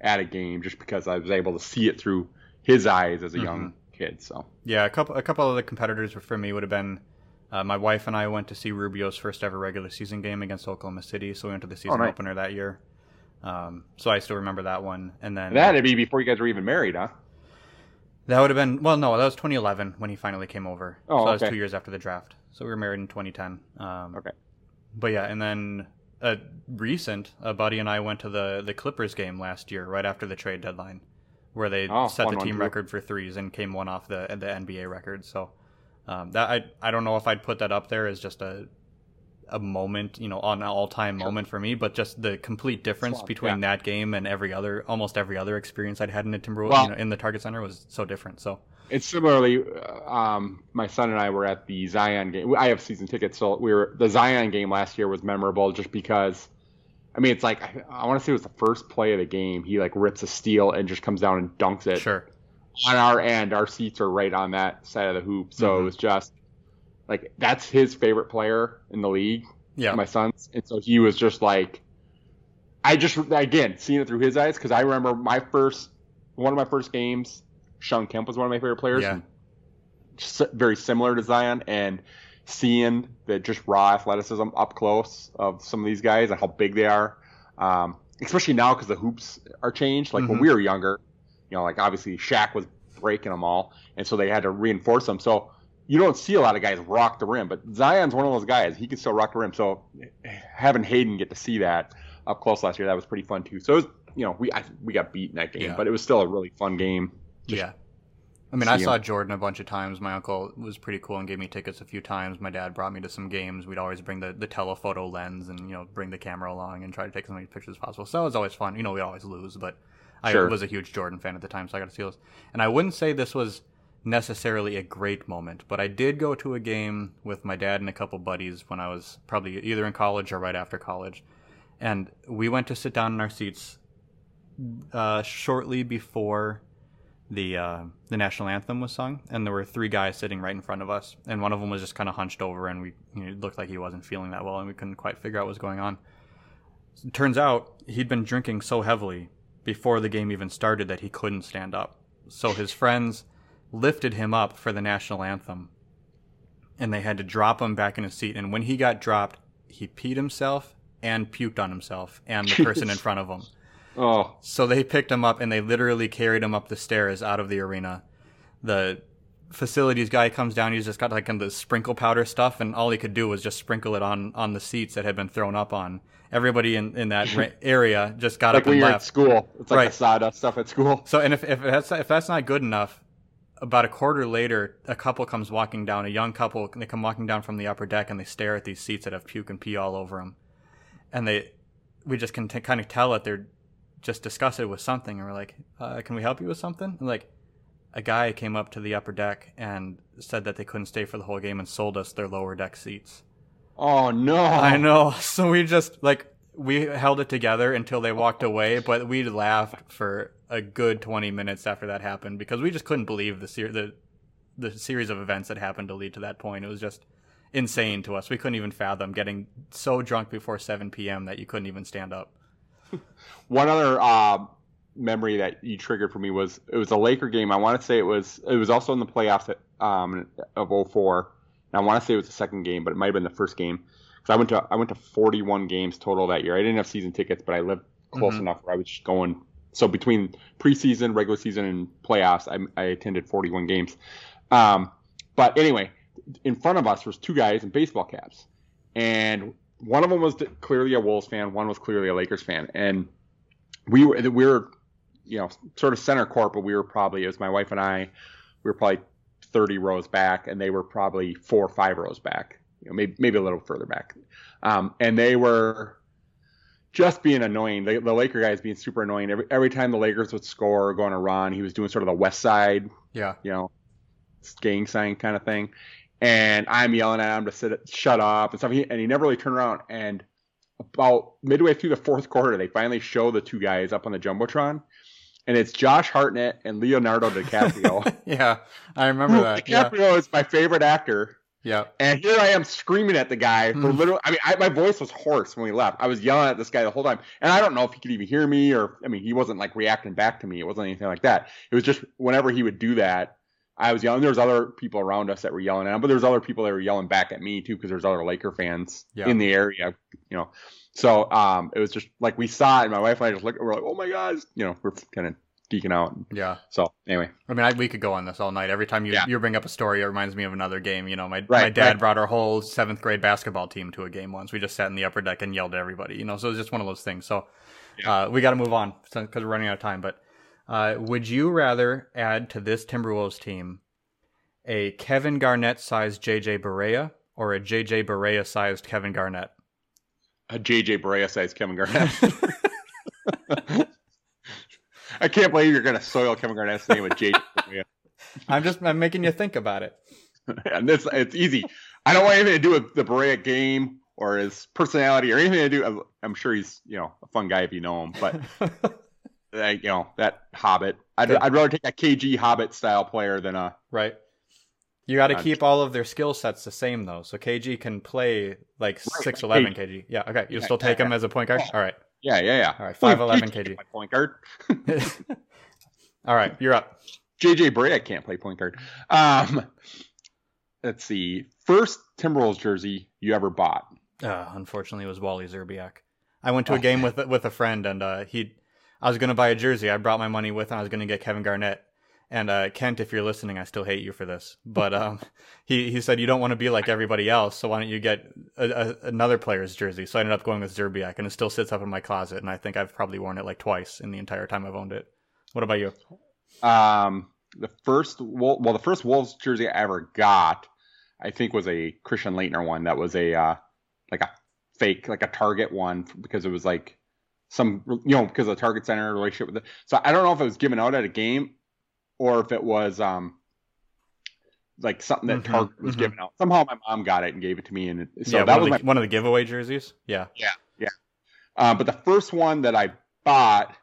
at a game, just because I was able to see it through his eyes as a young Mm-hmm. kid. So Yeah, a couple a couple of the competitors for me would have been. Uh, my wife and I went to see Rubio's first ever regular season game against Oklahoma City, so we went to the season nice. opener that year. Um, so I still remember that one, and then that'd be before you guys were even married, huh? That would have been well, no, that was 2011 when he finally came over. Oh, so that was two years after the draft. So we were married in 2010. Um, Okay. But yeah, and then a recent, a buddy and I went to the the Clippers game last year, right after the trade deadline, where they Oh, set fun the team too. record for threes and came one off the the NBA record. So um, that I I don't know if I'd put that up there as just a a moment, you know, an all time moment for me, but just the complete difference Swap, between yeah. that game and every other, almost every other experience I'd had in the Timberwolves, Well- you know, in the Target Center was so different. So It's similarly, uh, um, my son and I were at the Zion game. I have season tickets, so we were the Zion game last year was memorable just because. I mean, it's like I, I want to say it was the first play of the game. He like rips a steal and just comes down and dunks it. sure. On our end, our seats are right on that side of the hoop, so Mhm. it was just like that's his favorite player in the league. Yeah. my son's, and so he was just like, I just again seeing it through his eyes because I remember my first one of my first games. Shawn Kemp was one of my favorite players. Yeah. very similar to Zion, and seeing the just raw athleticism up close of some of these guys and how big they are, um, especially now because the hoops are changed. Like when Mhm. we were younger, you know, like obviously Shaq was breaking them all, and so they had to reinforce them. So you don't see a lot of guys rock the rim, but Zion's one of those guys. He can still rock the rim. So having Hayden get to see that up close last year, that was pretty fun too. So it was, you know, we I, we got beat in that game, Yeah. but it was still a really fun game. Yeah. I mean, I saw him. Jordan a bunch of times. My uncle was pretty cool and gave me tickets a few times. My dad brought me to some games. We'd always bring the, the telephoto lens and, you know, bring the camera along and try to take as many pictures as possible. So that was always fun. You know, we always lose, but I was a huge Jordan fan at the time, so I got to see those. And I wouldn't say this was necessarily a great moment, but I did go to a game with my dad and a couple buddies when I was probably either in college or right after college. And we went to sit down in our seats uh, shortly before the uh, the national anthem was sung, and there were three guys sitting right in front of us, and one of them was just kind of hunched over, and we you know, it looked like he wasn't feeling that well, and we couldn't quite figure out what was going on. It turns out he'd been drinking so heavily before the game even started that he couldn't stand up. So his friends lifted him up for the national anthem, and they had to drop him back in his seat. And when he got dropped, he peed himself and puked on himself and the person in front of him. Oh, So they picked him up and they literally carried him up the stairs out of the arena. The facilities guy comes down. He's just got like kind of the sprinkle powder stuff, and all he could do was just sprinkle it on on the seats that had been thrown up on. Everybody in in that ra- area just got like up when and you're at left. school, it's like Right. the sawdust stuff at school. So, and if if that's if that's not good enough, about a quarter later, a couple comes walking down. A young couple, they come walking down from the upper deck, and they stare at these seats that have puke and pee all over them. And they, we just can t- kind of tell that they're just disgusted with something, and we're like, uh, "Can we help you with something?" And like, a guy came up to the upper deck and said that they couldn't stay for the whole game and sold us their lower deck seats. Oh no! I know. So we just like we held it together until they walked away, but we laughed for a good 20 minutes after that happened because we just couldn't believe the ser- the the series of events that happened to lead to that point. It was just insane to us. We couldn't even fathom getting so drunk before 7 p.m. that you couldn't even stand up. One other uh, memory that you triggered for me was it was a Laker game. I want to say it was it was also in the playoffs at, um, of 04. And I want to say it was the second game, but it might have been the first game because I went to I went to 41 games total that year. I didn't have season tickets, but I lived close Mhm. enough where I was just going. So between preseason, regular season, and playoffs, I, I attended 41 games. Um, but anyway, in front of us was two guys in baseball caps, and one of them was clearly a Wolves fan, one was clearly a Lakers fan, and we were we were you know sort of center court, but we were probably it was my wife and I, we were probably 30 rows back, and they were probably four or five rows back, you know, maybe maybe a little further back, um, and they were just being annoying. The, the Laker guys being super annoying. Every every time the Lakers would score or go on a run, he was doing sort of the West Side Yeah. you know, gang sign kind of thing. And I'm yelling at him to sit, shut up and stuff. He, and he never really turned around. And about midway through the fourth quarter, they finally show the two guys up on the jumbotron, and it's Josh Hartnett and Leonardo DiCaprio. yeah. I remember that. Yeah. DiCaprio is my favorite actor. Yeah. And here I am screaming at the guy for Mhm. literally. I mean, I, my voice was hoarse when we left. I was yelling at this guy the whole time, and I don't know if he could even hear me or. I mean, he wasn't like reacting back to me. It wasn't anything like that. It was just whenever he would do that, I was yelling. There was other people around us that were yelling at him, but there was other people that were yelling back at me too because there's other Laker fans Yeah. in the area. You know, so um, it was just like we saw it, and my wife and I just looked. We're like, oh my god, you know, we're kind of geeking out. Yeah. So anyway, I mean, I, we could go on this all night. Every time you, Yeah. you bring up a story, it reminds me of another game. You know, my Right, my dad right. brought our whole seventh grade basketball team to a game once. We just sat in the upper deck and yelled at everybody. You know, so it's just one of those things. So uh, we got to move on because we're running out of time. But uh, would you rather add to this Timberwolves team a Kevin Garnett sized JJ Barea or a JJ Barea sized Kevin Garnett? A JJ Barea sized Kevin Garnett. I can't believe you're going to soil Kevin Garnett's name with JJ Barea. I'm just I'm making you think about it. and this it's easy. I don't want anything to do with the Barea game or his personality or anything to do. I'm- sure he's you know a fun guy if you know him, but uh, you know that Hobbit. I'd, I'd rather take a KG Hobbit style player than a Right. You got to keep all of their skill sets the same though. So KG can play like six eleven KG. Yeah. Okay. You Yeah, still take yeah, him as a point guard. All right. yeah yeah yeah. All right. Well, 5'11" KG KG. my point guard. all right. You're up. JJ Barea can't play point guard. Um, let's see. First Timberwolves jersey you ever bought? Uh, unfortunately, it was Wally Szczerbiak. I went to a Oh. game with with a friend, and uh, he, I was gonna buy a jersey. I brought my money with, and I was gonna get Kevin Garnett. And uh, Kent, if you're listening, I still hate you for this. But um, he he said you don't want to be like everybody else, so why don't you get a, a, another player's jersey? So I ended up going with Szczerbiak, and it still sits up in my closet. And I think I've probably worn it like twice in the entire time I've owned it. What about you? Um, the first well, the first Wolves jersey I ever got, I think, was a Christian Laettner one. That was a uh, like a fake, like a Target one because it was like some you know because of the Target Center relationship with it. So I don't know if it was given out at a game or if it was um like something that Mhm, Target was mhm. giving out. Somehow my mom got it and gave it to me, and it, so yeah, that was the, my one of the giveaway jerseys. Yeah. Yeah, yeah. Uh, but the first one that I bought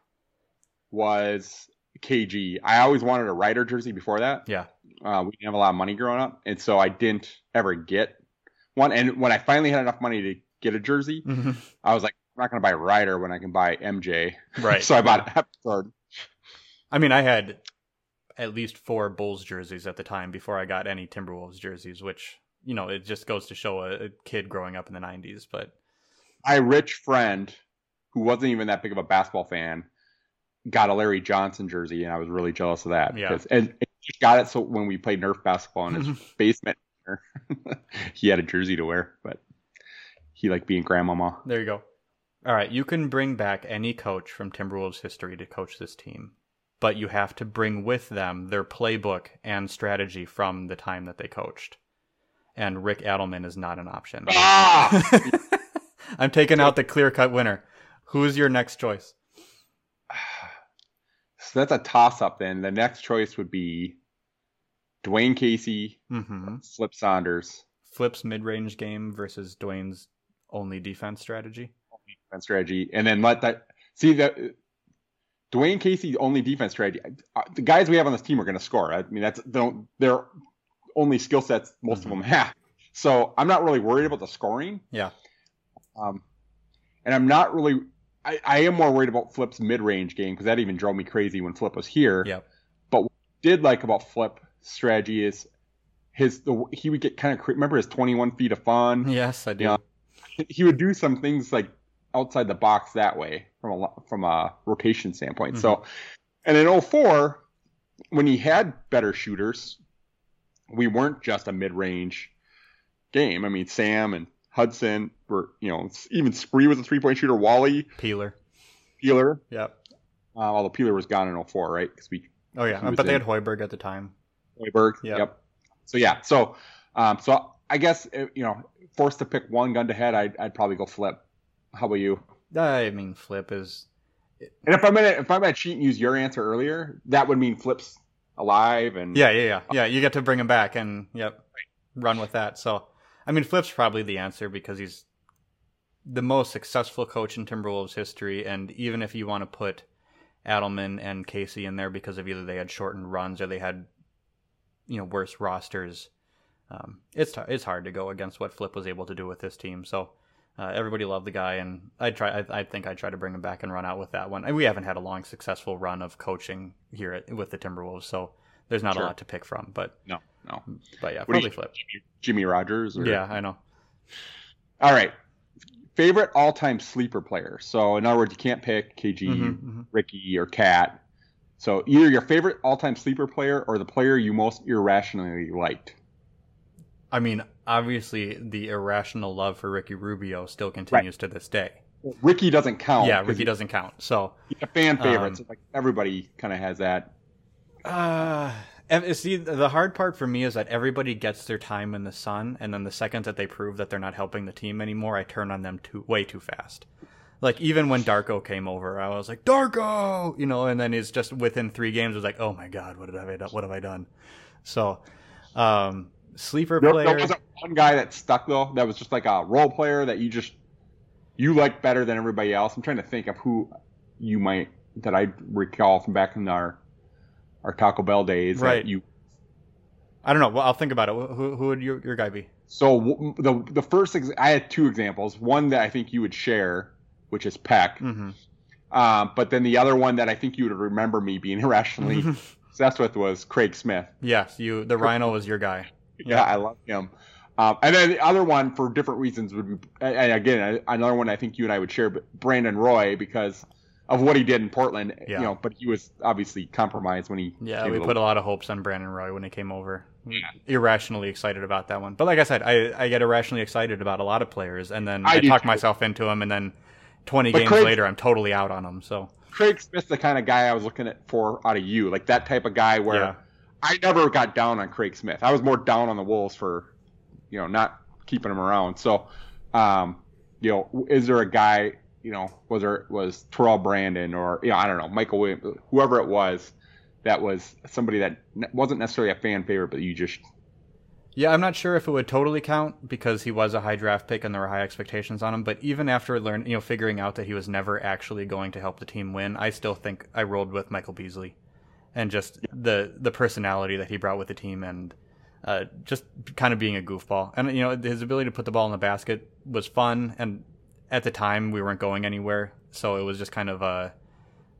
was KG. I always wanted a Rider jersey before that. Yeah. Uh, we didn't have a lot of money growing up, and so I didn't ever get one. And when I finally had enough money to get a jersey, I was like, I'm not going to buy Rider when I can buy MJ. Right. so I bought Hepburn. I mean, I had at least four Bulls jerseys at the time before I got any Timberwolves jerseys, which you know it just goes to show a, a kid growing up in the '90s. But my rich friend, who wasn't even that big of a basketball fan, got a Larry Johnson jersey, and I was really jealous of that. Yeah. because- and, and he got it so when we played Nerf basketball in his basement, he had a jersey to wear, but he liked being grandmama. There you go. All right, you can bring back any coach from Timberwolves history to coach this team, but you have to bring with them their playbook and strategy from the time that they coached. And Rick Adelman is not an option. Ah! I'm taking out the clear cut winner. Who's your next choice? So that's a toss up then. The next choice would be Dwane Casey, Mm-hmm. Flip Saunders, Flip's mid range game versus Dwane's only defense strategy. defense strategy, and then let that see that Dwane Casey only defense strategy. uh, The guys we have on this team are going to score. I mean, that's don't their only skill sets most of them have. So I'm not really worried about the scoring. Yeah. Um, and I'm not really. I, I am more worried about Flip's mid range game because that even drove me crazy when Flip was here. Yep. But what I did like about Flip strategy is his the he would get kind of remember his 21 feet of fun Yes, I do. Yeah. he would do some things like outside the box that way from a from a rotation standpoint. So, and in 04, when he had better shooters, we weren't just a mid-range game. I mean, Sam and Hudson were, you know, even Spree was a three-point shooter. Wally Peeler. Peeler, Yep. uh, although Peeler was gone in 04, right? Because we Oh yeah, but they in- had Hoiberg at the time. Hoiberg. Yep. Yep. So yeah. So um, so I guess uh, you know, forced to pick one gun to head, I'd, I'd probably go flip. How about you? I mean, Flip is And if I'm gonna if I'm gonna cheat and use your answer earlier, that would mean flips alive and Yeah, yeah, yeah, yeah. You get to bring him back and yep, run with that. So, I mean, Flip's probably the answer because he's the most successful coach in Timberwolves history. And even if you want to put Adelman and Casey in there because of either they had shortened runs or they had, you know, worse rosters, um, it's t- it's hard to go against what Flip was able to do with this team. So. Uh, everybody loved the guy, and I try. I, I think I try to bring him back and run out with that one. And we haven't had a long, successful run of coaching here at, with the Timberwolves, so there's not Sure. a lot to pick from. But no, no. but yeah, What do you- probably flip. Jimmy, Jimmy Rodgers. Or... Yeah, I know. All right. Favorite all-time sleeper player. So in other words, you can't pick KG, Mhm, mhm. Ricky, or Cat. So either your favorite all-time sleeper player or the player you most irrationally liked. I mean, obviously, the irrational love for Ricky Rubio still continues to this day. Ricky doesn't count. Yeah, Ricky doesn't count. So, He's a fan favorite. Um, so like everybody kind of has that. uh, and see, the hard part for me is that everybody gets their time in the sun, and then the second that they prove that they're not helping the team anymore, I turn on them too way too fast. Like even when Darko came over, I was like Darko, you know, and then it's just within three games, it was like, oh my god, what have I done? What have I done? So, um, sleeper There, player. there wasn't one guy that stuck though. That was just like a role player that you just you like better than everybody else. I'm trying to think of who you might that I recall from back in our our Taco Bell days. that Right. You I don't know. Well, I'll think about it. Who, who would your, your guy be? so the the first ex- I had two examples. One that I think you would share, which is Peck. Mm-hmm. Um, but then the other one that I think you would remember me being irrationally obsessed with was Craig Smith. yes, you. The Rhino was your guy. Yeah, I love him. Um, and then the other one, for different reasons, would be, and again, another one I think you and I would share, but Brandon Roy, because of what he did in Portland. Yeah. You know, but he was obviously compromised when he. Yeah, we put a lot of hopes on Brandon Roy when he came over. Yeah. Irrationally excited about that one. But like I said, I, I get irrationally excited about a lot of players, and then I I, talk too. myself into them, and then 20 But games Craig- later, I'm totally out on them. So, Craig Smith's the kind of guy I was looking at for out of you, like that type of guy where yeah. I never got down on Craig Smith. I was more down on the Wolves for, you know, not keeping him around. So, um, you know, is there a guy, you know, was there was Terrell Brandon or you know, I don't know, Michael Williams, whoever it was, that was somebody that wasn't necessarily a fan favorite, but you just Yeah, I'm not sure if it would totally count because he was a high draft pick and there were high expectations on him. But even after learning, you know, figuring out that he was never actually going to help the team win, I still think I rolled with Michael Beasley, and just the the personality that he brought with the team and uh, just kind of being a goofball. And you know, his ability to put the ball in the basket was fun. And at the time, we weren't going anywhere, so it was just kind of a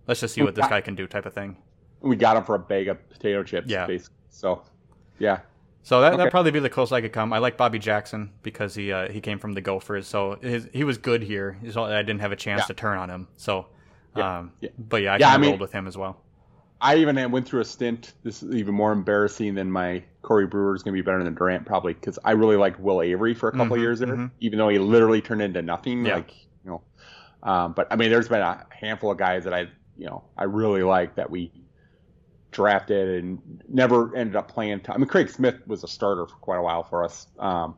let's just see what this guy can do type of thing. we got him for a bag of potato chips, Yeah. basically. So, yeah, So that Okay. that'd probably be the closest I could come. I like Bobby Jackson because he uh, he came from the Gophers, so his, he was good here. I didn't have a chance Yeah. to turn on him. So, Yeah. um, Yeah. but yeah, I Yeah, I mean- rolled with him as well. I even went through a stint. This is even more embarrassing than my Corey Brewer is going to be better than Durant probably because I really liked Will Avery for a couple Mhm, of years there, mhm. even though he literally turned into nothing. Yeah. Like you know, um, but I mean, there's been a handful of guys that I you know I really like that we drafted and never ended up playing. T- I mean, Craig Smith was a starter for quite a while for us. Um,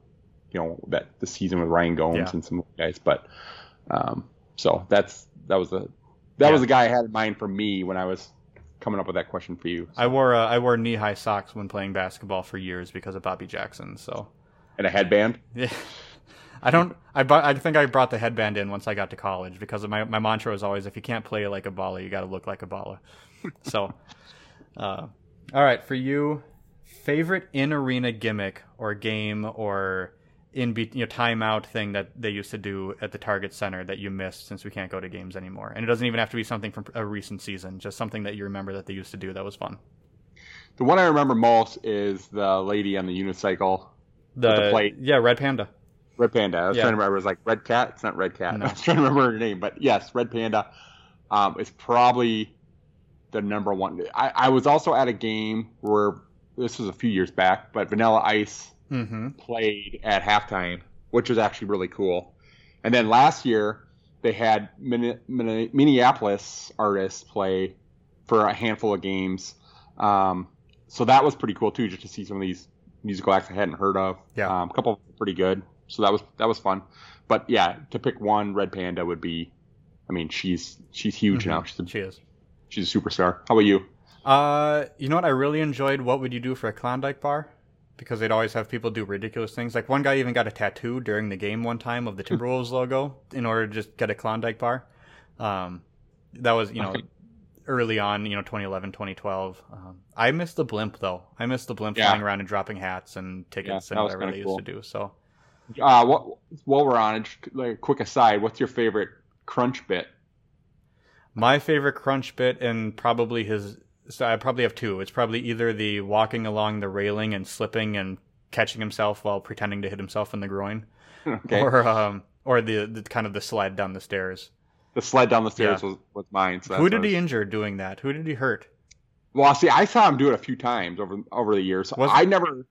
you know that the season with Ryan Gomes Yeah. and some guys, but um, so that's that was the that Yeah. was the guy I had in mind for me when I was coming up with that question for you. I wore uh, I wore knee high socks when playing basketball for years because of Bobby Jackson. So And a headband. yeah, I don't. I bought, I think I brought the headband in once I got to college because of my my mantra was always if you can't play like a baller, you got to look like a baller. so, uh, all right, for you, favorite in arena gimmick or game or in be, you know timeout thing that they used to do at the Target Center that you missed since we can't go to games anymore, and it doesn't even have to be something from a recent season, just something that you remember that they used to do that was fun. The one I remember most is the lady on the unicycle, The, the plate. yeah, Red Panda. Red Panda. I was Yeah. trying to remember. It was like Red Cat. It's not Red Cat. No. I was trying to remember her name, but yes, Red Panda um, is probably the number one. I, I was also at a game where this was a few years back, but Vanilla Ice Mm-hmm. played at halftime, which was actually really cool. And then last year they had Min- Min- Minneapolis artists play for a handful of games. Um, so that was pretty cool too, just to see some of these musical acts I hadn't heard of. Yeah. um, a couple pretty good. So that was that was fun. But yeah, to pick one, Red Panda would be. I mean, she's she's huge Mhm. now. She's a, She is. she's a superstar. How about you? Uh, you know what? I really enjoyed What Would You Do for a Klondike Bar? Because they'd always have people do ridiculous things. Like one guy even got a tattoo during the game one time of the Timberwolves logo in order to just get a Klondike Bar. Um, that was, you know, early on, you know, 2011, 2012. Um, I missed the blimp though. I missed the blimp Yeah. flying around and dropping hats and tickets that and whatever they cool. used to do. So, Uh, what while we're on it, like a quick aside, what's your favorite crunch bit? My favorite crunch bit, and probably his. So I probably have two. It's probably either the walking along the railing and slipping and catching himself while pretending to hit himself in the groin, okay. or um, or the, the kind of the sled down the stairs. The sled down the stairs Yeah. was, was mine. So Who did what he injure doing that? Who did he hurt? Well, see, I saw him do it a few times over over the years. Was- I never,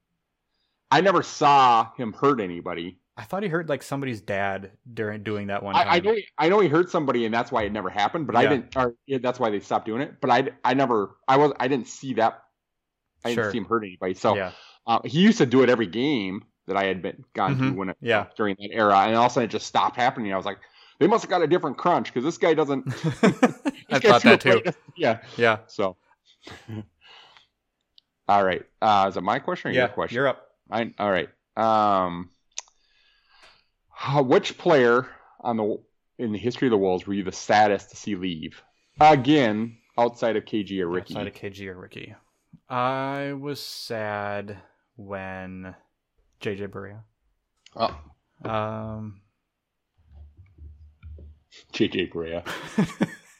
I never saw him hurt anybody. I thought he hurt like somebody's dad during doing that one time. I, I know, he, I know he hurt somebody, and that's why it never happened. But I didn't, or yeah, that's why they stopped doing it. But I, I never, I was, I didn't see that. I didn't Sure. see him hurt anybody. So yeah, uh, he used to do it every game that I had been gone to Mhm. when it, Yeah. during that era, and all of a sudden it just stopped happening. I was like, they must have got a different crunch because this guy doesn't. I this thought that too. Yeah. Yeah, So. all right. Uh, is it my question or yeah. your question? You're up. I, all right. Um, how- which player on the in the history of the Wolves were you the saddest to see leave? Again, outside of KG or Ricky. Outside of KG or Ricky, I was sad when JJ Barea. oh, Um, JJ Barea.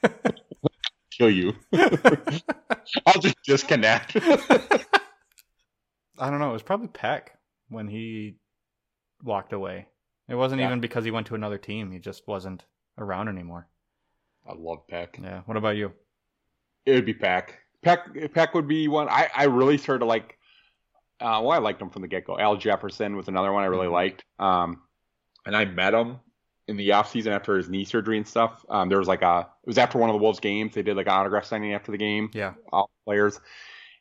Kill you. I'll just disconnect. I don't know. It was probably Peck when he walked away. It wasn't Yeah. even because he went to another team. He just wasn't around anymore. I love Peck. Yeah. What about you? It would be Peck. Peck Peck would be one. I, I really started to like. Uh, well, I liked him from the get go. Al Jefferson was another one I really Mhm. liked. Um, and I met him in the off season after his knee surgery and stuff. Um, there was like a. It was after one of the Wolves games. They did like an autograph signing after the game. Yeah. All players,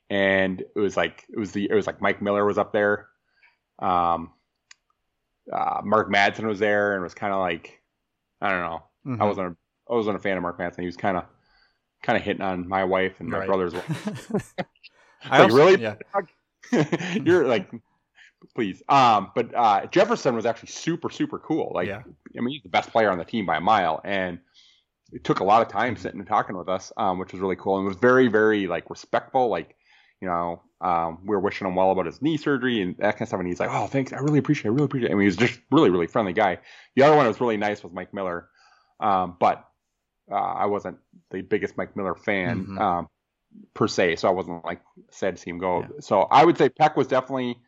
and it was like it was the it was like Mike Miller was up there. Um, uh, Mark Madsen was there and was kind of like, I don't know. Mhm. I wasn't a, I wasn't a fan of Mark Madsen. He was kind of kind of hitting on my wife and my Right. brother's wife. I like, also- really? Yeah. You're like, please. Um, but uh, Jefferson was actually super super cool. Like, Yeah. I mean, he's the best player on the team by a mile, and it took a lot of time Mm-hmm. sitting and talking with us, um, which was really cool and was very very like respectful. Like, you know, um, we were wishing him well about his knee surgery and that kind of stuff, and he's like, oh, thanks, I really appreciate, it. I really appreciate. it. I mean, he was just really really friendly guy. The other one that was really nice was Mike Miller, um, but uh, I wasn't the biggest Mike Miller fan Mhm. um, per se, so I wasn't like sad to see him go. Yeah. So I would say Peck was definitely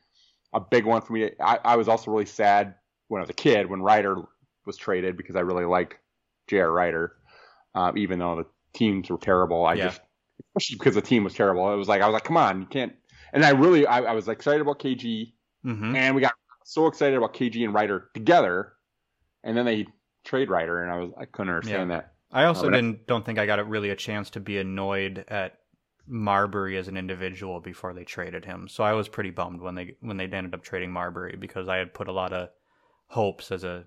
a big one for me. I, I was also really sad when I was a kid when Rider was traded because I really like J.R. Rider, uh, even though the teams were terrible. I Yeah. just, especially because the team was terrible. It was like I was like, come on, you can't. And I really, I, I was excited about KG, hmm and we got so excited about KG and Rider together, and then they trade Rider, and I was I couldn't understand that. I also Oh, but I- didn't don't think I got a, really a chance to be annoyed at Marbury as an individual before they traded him. So I was pretty bummed when they when they ended up trading Marbury because I had put a lot of hopes as a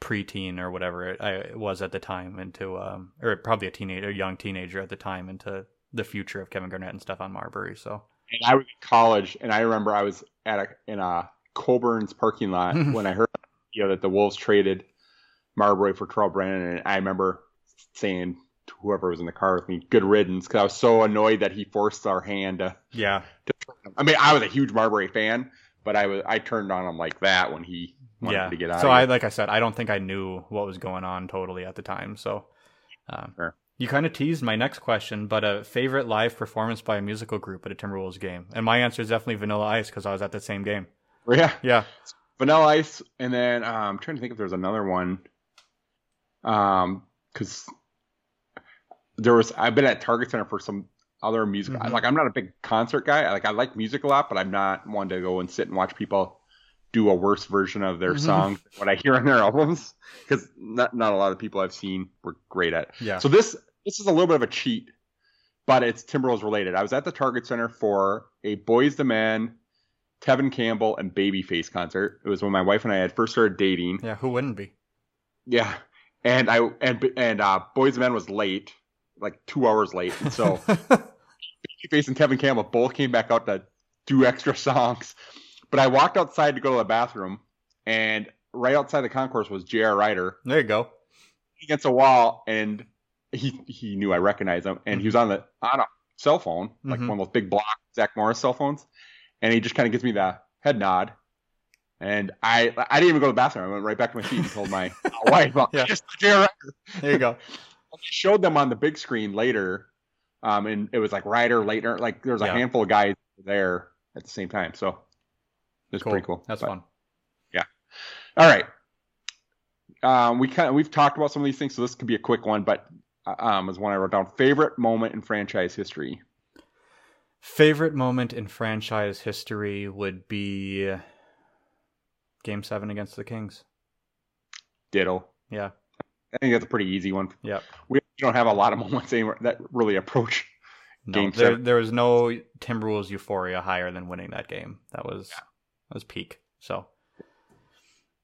preteen or whatever it, I it was at the time into um or probably a teenager, a young teenager at the time into the future of Kevin Garnett and stuff on Marbury. So And I was in college, and I remember I was at a in a Coborn's parking lot when I heard you know that the Wolves traded Marbury for Terrell Brandon, and I remember saying to whoever was in the car with me, "Good riddance," because I was so annoyed that he forced our hand to. yeah, I mean, I was a huge Marbury fan, but I was I turned on him like that when he wanted yeah. to get out. so I like I said, I don't think I knew what was going on totally at the time. So um, Sure. You kind of teased my next question, but a favorite live performance by a musical group at a Timberwolves game, and my answer is definitely Vanilla Ice because I was at the same game. yeah, Yeah, Vanilla Ice, and then um, I'm trying to think if there's another one. Um, because there was I've been at Target Center for some other music. Mhm. Like I'm not a big concert guy. Like I like music a lot, but I'm not one to go and sit and watch people do a worse version of their Mhm. song than what I hear on their albums. Because not not a lot of people I've seen were great at. yeah. So this this is a little bit of a cheat, but it's Timberwolves related. I was at the Target Center for a Boyz II Men, Tevin Campbell, and Babyface concert. It was when my wife and I had first started dating. yeah, who wouldn't be? Yeah, and I and and uh, Boyz II Men was late, like two hours late. And so Babyface and Tevin Campbell both came back out to do extra songs. But I walked outside to go to the bathroom, and right outside the concourse was J.R. Rider there you go. against a wall, and he he knew I recognized him, and he was on the on a cell phone, like Mhm. one of those big block Zach Morris cell phones, and he just kind of gives me the head nod. And I I didn't even go to the bathroom. I went right back to my seat and told my wife, well, Yeah. just. Rider. There you go. I showed them on the big screen later, um, and it was like Rider, later, like there was a Yeah. handful of guys there at the same time. So it was Cool. pretty cool. That's But- fun. Yeah. All right. Um, we kind of we've talked about some of these things, so this could be a quick one, but um, is one I wrote down. Favorite moment in franchise history. Favorite moment in franchise history would be Game Seven against the Kings. Ditto. Yeah. I think that's a pretty easy one. Yeah, We don't have a lot of moments anymore that really approach. No, Game there, seven. there was no Timberwolves euphoria higher than winning that game. That was that was peak. So,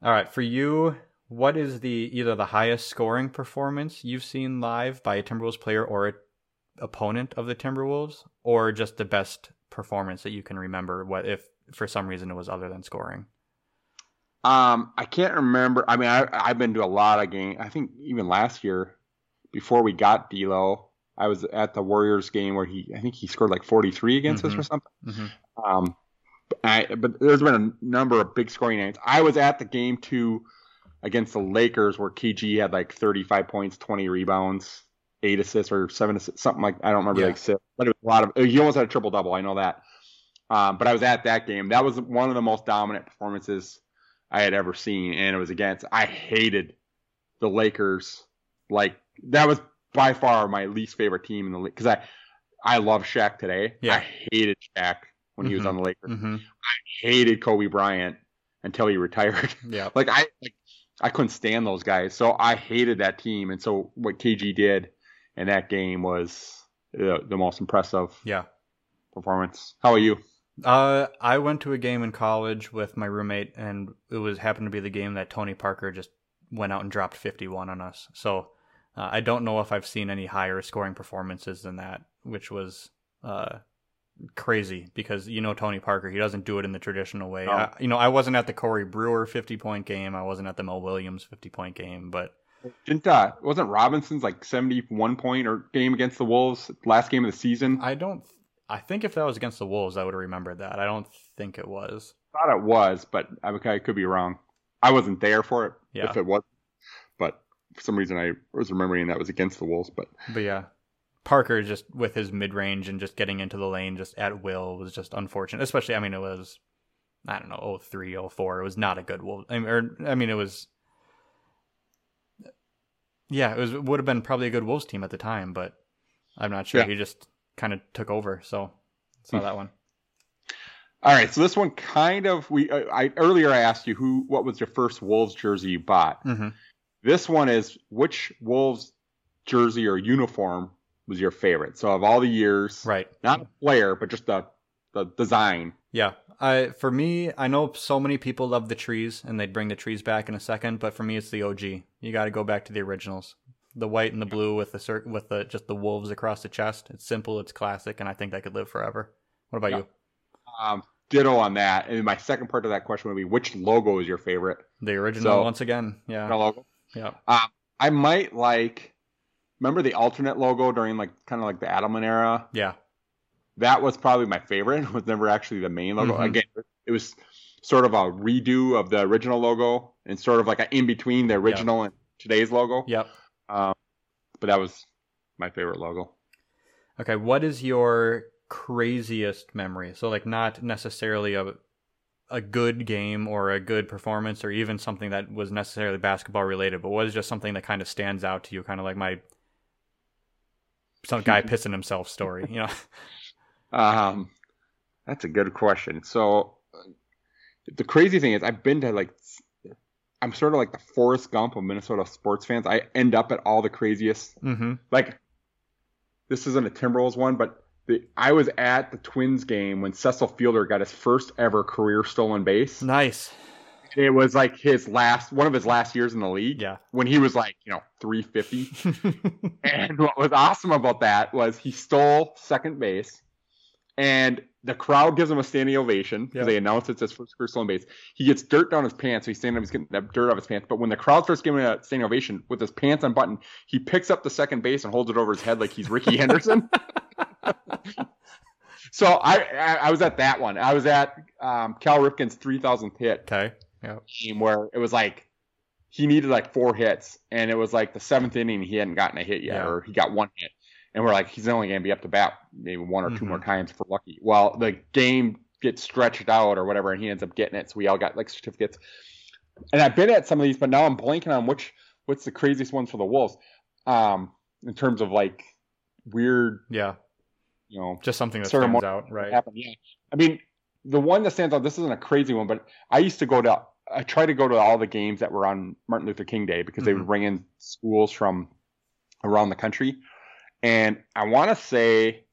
all right, for you, what is the either the highest scoring performance you've seen live by a Timberwolves player or a opponent of the Timberwolves, or just the best performance that you can remember? What if for some reason it was other than scoring? Um, I can't remember. I mean, I, I've been to a lot of games. I think even last year, before we got D'Lo, I was at the Warriors game where he, I think he scored like 43 against us Mhm. or something. hmm Um, I, but there's been a number of big scoring nights. I was at the game too against the Lakers where KG had like 35 points, 20 rebounds, eight assists or seven assists, something like I don't remember Yeah. like six, but it was a lot of. He almost had a triple double. I know that. Um, but I was at that game. That was one of the most dominant performances I had ever seen, and it was against. I hated the Lakers. Like that was by far my least favorite team in the league because I I love Shaq today. Yeah. I hated Shaq when he was Mhm. on the Lakers. hmm Hated Kobe Bryant until he retired. Yeah. like I like I couldn't stand those guys, so I hated that team. And so what KG did in that game was the, the most impressive Yeah. performance. How are you? Uh, I went to a game in college with my roommate, and it was happened to be the game that Tony Parker just went out and dropped 51 on us. So uh, I don't know if I've seen any higher scoring performances than that, which was uh, crazy because you know Tony Parker, he doesn't do it in the traditional way. No. I, you know, I wasn't at the Corey Brewer 50 point game, I wasn't at the Mo Williams 50 point game, but Didn't uh wasn't Robinson's like seventy one point or game against the Wolves last game of the season? I I don't. I think if that was against the Wolves, I would have remembered that. I don't think it was. thought it was, but I, I could be wrong. I wasn't there for it. Yeah. If it was, but for some reason I was remembering that was against the Wolves. But But yeah, Parker just with his mid range and just getting into the lane just at will was just unfortunate. Especially, I mean, it was I don't know 03, 04. It was not a good Wolves. I mean, or, I mean, it was. Yeah, it was would have been probably a good Wolves team at the time, but I'm not sure. Yeah. He just kind of took over, so saw Hmm. that one. All right, so this one kind of we uh, I earlier I asked you who what was your first Wolves jersey you bought. hmm This one is which Wolves jersey or uniform was your favorite? So of all the years, Right. not a player, but just the the design. Yeah. I for me, I know so many people love the trees and they'd bring the trees back in a second, but for me it's the OG. You got to go back to the originals. The white and the blue with the cir- with the just the wolves across the chest. It's simple, it's classic, and I think that could live forever. What about Yeah. you? Um, ditto on that. And my second part of that question would be which logo is your favorite? The original So- once again. Yeah. logo. Yeah. I might like. Remember the alternate logo during like kind of like the Adelman era? Yeah. that was probably my favorite. It was never actually the main logo. Mhm. Again, it was sort of a redo of the original logo and sort of like an in between the original and today's logo. Yep. Um, but that was my favorite logo. Okay, what is your craziest memory? So like not necessarily a a good game or a good performance or even something that was necessarily basketball related, but what is just something that kind of stands out to you, kind of like my some guy pissing himself story, you know? Um, that's a good question. So uh, the crazy thing is, I've been to like, I'm sort of like the Forrest Gump of Minnesota sports fans. I end up at all the craziest mm-hmm. like this isn't a Timberwolves one, but the, I was at the Twins game when Cecil Fielder got his first ever career stolen base. Nice. It was like his last one of his last years in the league Yeah. when he was like, you know, 350. and what was awesome about that was he stole second base and the crowd gives him a standing ovation because Yeah. they announce it's his first career stolen base. He gets dirt down his pants, so he's standing up, he's getting that dirt off his pants. But when the crowd starts giving him a standing ovation with his pants unbuttoned, he picks up the second base and holds it over his head like he's Rickey Henderson. so I, I I was at that one. I was at um, Cal Ripken's 3,000th hit okay. Yeah. game where it was like he needed like four hits, and it was like the seventh inning he hadn't gotten a hit yet, Yeah. or he got one hit, and we're like he's only going to be up to bat maybe one or 2 Mhm. more times for lucky. Well, the game gets stretched out or whatever, and he ends up getting it, so we all got like certificates. And I've been at some of these, but now I'm blanking on which what's the craziest ones for the Wolves, um, in terms of like weird, Yeah. you know, Just something that stands out, right? Yeah. I mean, the one that stands out, this isn't a crazy one, but I used to go to, I try to go to all the games that were on Martin Luther King Day because they would Mhm. bring in schools from around the country. And I want to say,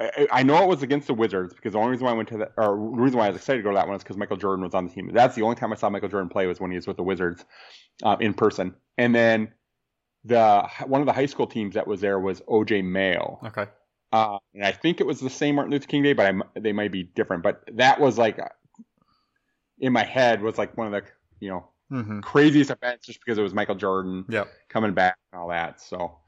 I, I know it was against the Wizards because the only reason why I went to that, or the reason why I was excited to go to that one is because Michael Jordan was on the team. That's the only time I saw Michael Jordan play was when he was with the Wizards uh, in person. And then the one of the high school teams that was there was OJ Mayo. Okay. Uh, and I think it was the same Martin Luther King Day, but I, they might be different. But that was like in my head was like one of the you know Mm-hmm. craziest events just because it was Michael Jordan Yep. coming back and all that. So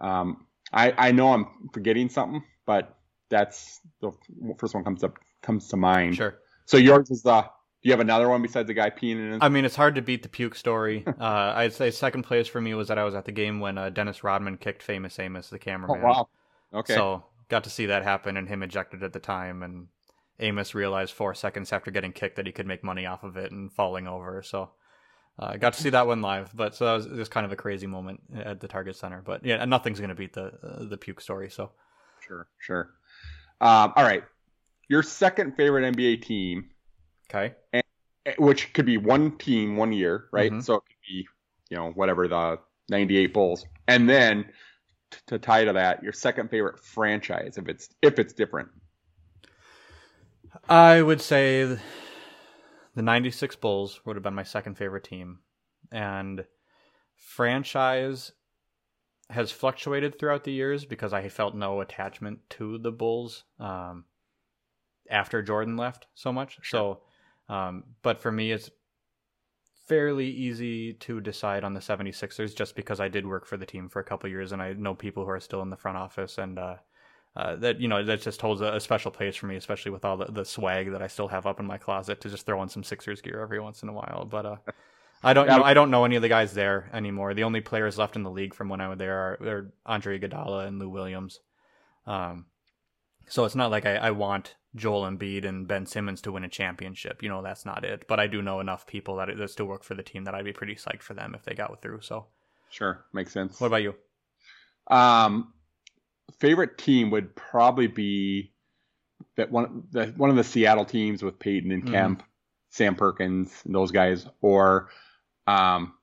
um, I I know I'm forgetting something, but that's the first one comes up comes to mind. Sure. So yours is the. Do you have another one besides the guy peeing in his? I mean, it's hard to beat the puke story. Uh, I'd say second place for me was that I was at the game when uh, Dennis Rodman kicked famous Amos, the oh cameraman. wow. Okay. So got to see that happen and him ejected at the time and Amos realized four seconds after getting kicked that he could make money off of it and falling over. So uh, I got to see that one live, but so that was just kind of a crazy moment at the Target Center. But yeah, nothing's gonna beat the uh, the puke story. So Sure. Sure. Um, all right. Your second favorite NBA team okay, And, which could be one team one year, right? Mhm. So it could be, you know, whatever the 98 Bulls. And then to tie to that, your second favorite franchise if it's if it's different. I would say the '96 Bulls would have been my second favorite team, and franchise has fluctuated throughout the years because I felt no attachment to the Bulls um, after Jordan left so much. So, um, but for me, it's fairly easy to decide on the 76ers just because I did work for the team for a couple years and I know people who are still in the front office and uh, uh, that you know that just holds a, a special place for me, especially with all the, the swag that I still have up in my closet to just throw on some Sixers gear every once in a while. But uh, I don't Yeah. know. I don't know any of the guys there anymore. The only players left in the league from when I was there are, are Andre Iguodala and Lou Williams. Um, So it's not like I, I want Joel Embiid and Ben Simmons to win a championship. You know, that's not it. But I do know enough people that, that still work for the team that I'd be pretty psyched for them if they got through. So Sure, makes sense. what about you? Um, favorite team would probably be that one the one of the Seattle teams with Peyton and Mhm. Kemp, Sam Perkins, and those guys, or um,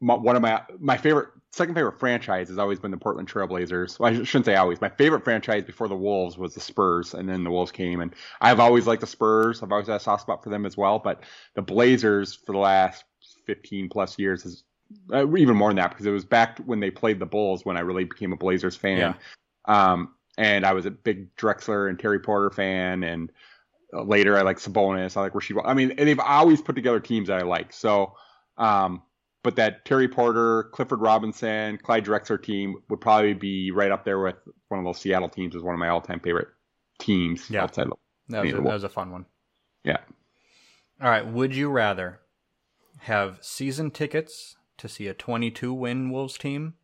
my, one of my my favorite second favorite franchise has always been the Portland Trailblazers. Well, I shouldn't say always. My favorite franchise before the Wolves was the Spurs, and then the Wolves came, and I've always liked the Spurs. I've always had a soft spot for them as well. But the Blazers for the last 15 plus years has uh, even more than that because it was back when they played the Bulls when I really became a Blazers fan. Yeah. Um, and I was a big Drexler and Terry Porter fan, and later I like Sabonis. I like Rasheed. I mean, and they've always put together teams that I like. So, um, but that Terry Porter, Clifford Robinson, Clyde Drexler team would probably be right up there with one of those Seattle teams as one of my all-time favorite teams Yeah. outside. Of, That was, a, that was a fun one. yeah. All right. Would you rather have season tickets to see a 22 win Wolves team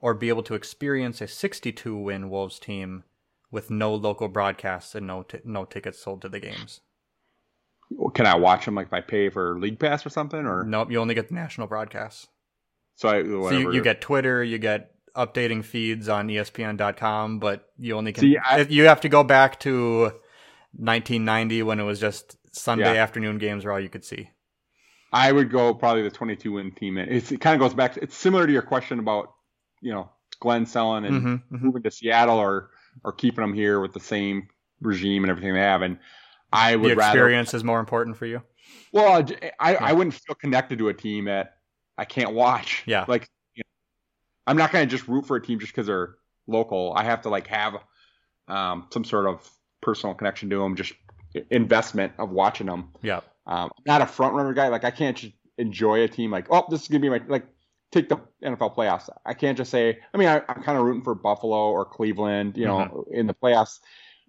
or be able to experience a 62 win Wolves team with no local broadcasts and no t- no tickets sold to the games? Can I watch them like if I pay for League Pass or something, or Nope, you only get the national broadcasts. so I So you, you get Twitter, you get updating feeds on ESPN.com, but you only can. See, I- you have to go back to 1990 when it was just Sunday Yeah. afternoon games were all you could see. I would go probably the 22 win team. It's, it kind of goes back. To, it's similar to your question about you know Glen selling and Mhm, mhm. moving to Seattle or or keeping them here with the same regime and everything they have. And I would The rather. experience is more important for you. Well, I, I wouldn't feel connected to a team that I can't watch. Yeah. Like, you know, I'm not going to just root for a team just because they're local. I have to like have um, some sort of personal connection to them, just investment of watching them. Yeah. Um, I'm not a front runner guy. Like I can't just enjoy a team like, oh, this is gonna be my like take the NFL playoffs. I can't just say. I mean, I, I'm kind of rooting for Buffalo or Cleveland, you know, Mm-hmm. in the playoffs.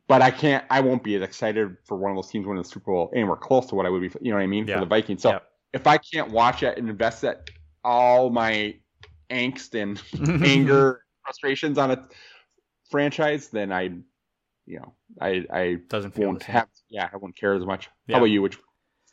But I can't. I won't be as excited for one of those teams winning the Super Bowl anywhere close to what I would be. You know what I mean Yeah. for the Vikings. So Yeah. if I can't watch it and invest that all my angst and anger, frustrations on a franchise, then I, you know, I I doesn't feel won't have. Yeah, I won't care as much. Yeah. How about you? Which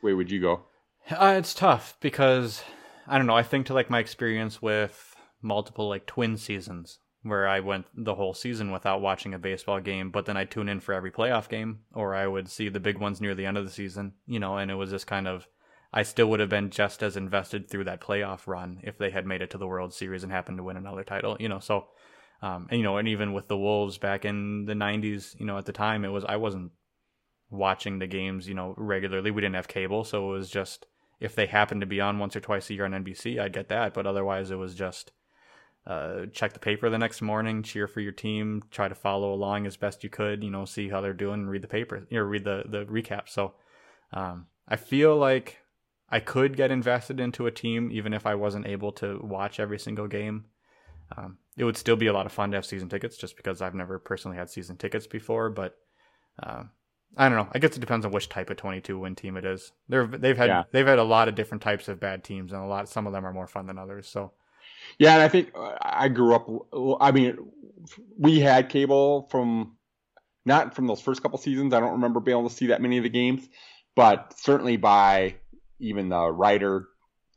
way would you go? Uh, it's tough because I don't know. I think to like my experience with multiple like twin seasons where I went the whole season without watching a baseball game, but then I tune in for every playoff game, or I would see the big ones near the end of the season, you know, and it was just kind of. I still would have been just as invested through that playoff run if they had made it to the World Series and happened to win another title, you know. So, um, and you know, and even with the Wolves back in the '90s, you know, at the time it was I wasn't watching the games, you know, regularly. We didn't have cable, so it was just if they happened to be on once or twice a year on NBC, I'd get that. But otherwise, it was just uh, check the paper the next morning, cheer for your team, try to follow along as best you could, you know, see how they're doing, read the paper, you know, read the the recap. So um, I feel like I could get invested into a team even if I wasn't able to watch every single game. Um, it would still be a lot of fun to have season tickets, just because I've never personally had season tickets before. But uh, I don't know. I guess it depends on which type of 22 win team it is. They're they've had Yeah. they've had a lot of different types of bad teams, and a lot some of them are more fun than others. So Yeah, and I think uh, I grew up. I mean, we had cable from not from those first couple seasons. I don't remember being able to see that many of the games, but certainly by even the Rider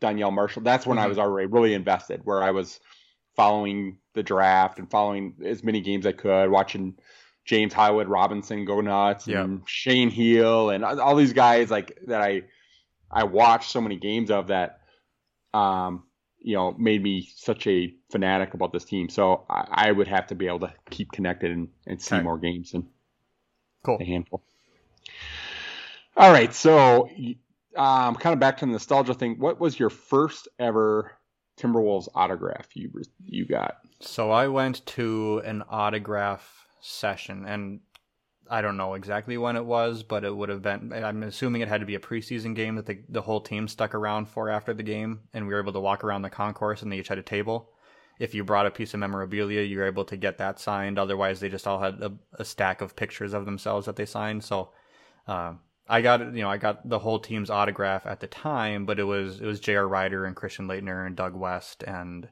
Donyell Marshall. That's when I Mhm. was already really invested, where I was following the draft and following as many games I could, watching James Hollywood Robinson go nuts Yeah. and Shane Heal and all these guys like that I I watched so many games of that um you know made me such a fanatic about this team. So I, I would have to be able to keep connected and, and see Okay. more games and cool. a handful. All right, so um, kind of back to the nostalgia thing. What was your first ever Timberwolves autograph you you got? So I went to an autograph session, and I don't know exactly when it was, but it would have been. I'm assuming it had to be a preseason game that the the whole team stuck around for after the game, and we were able to walk around the concourse, and they each had a table. If you brought a piece of memorabilia, you were able to get that signed. Otherwise, they just all had a, a stack of pictures of themselves that they signed. So, uh, I got you know I got the whole team's autograph at the time, but it was it was J.R. Rider and Christian Laettner and Doug West and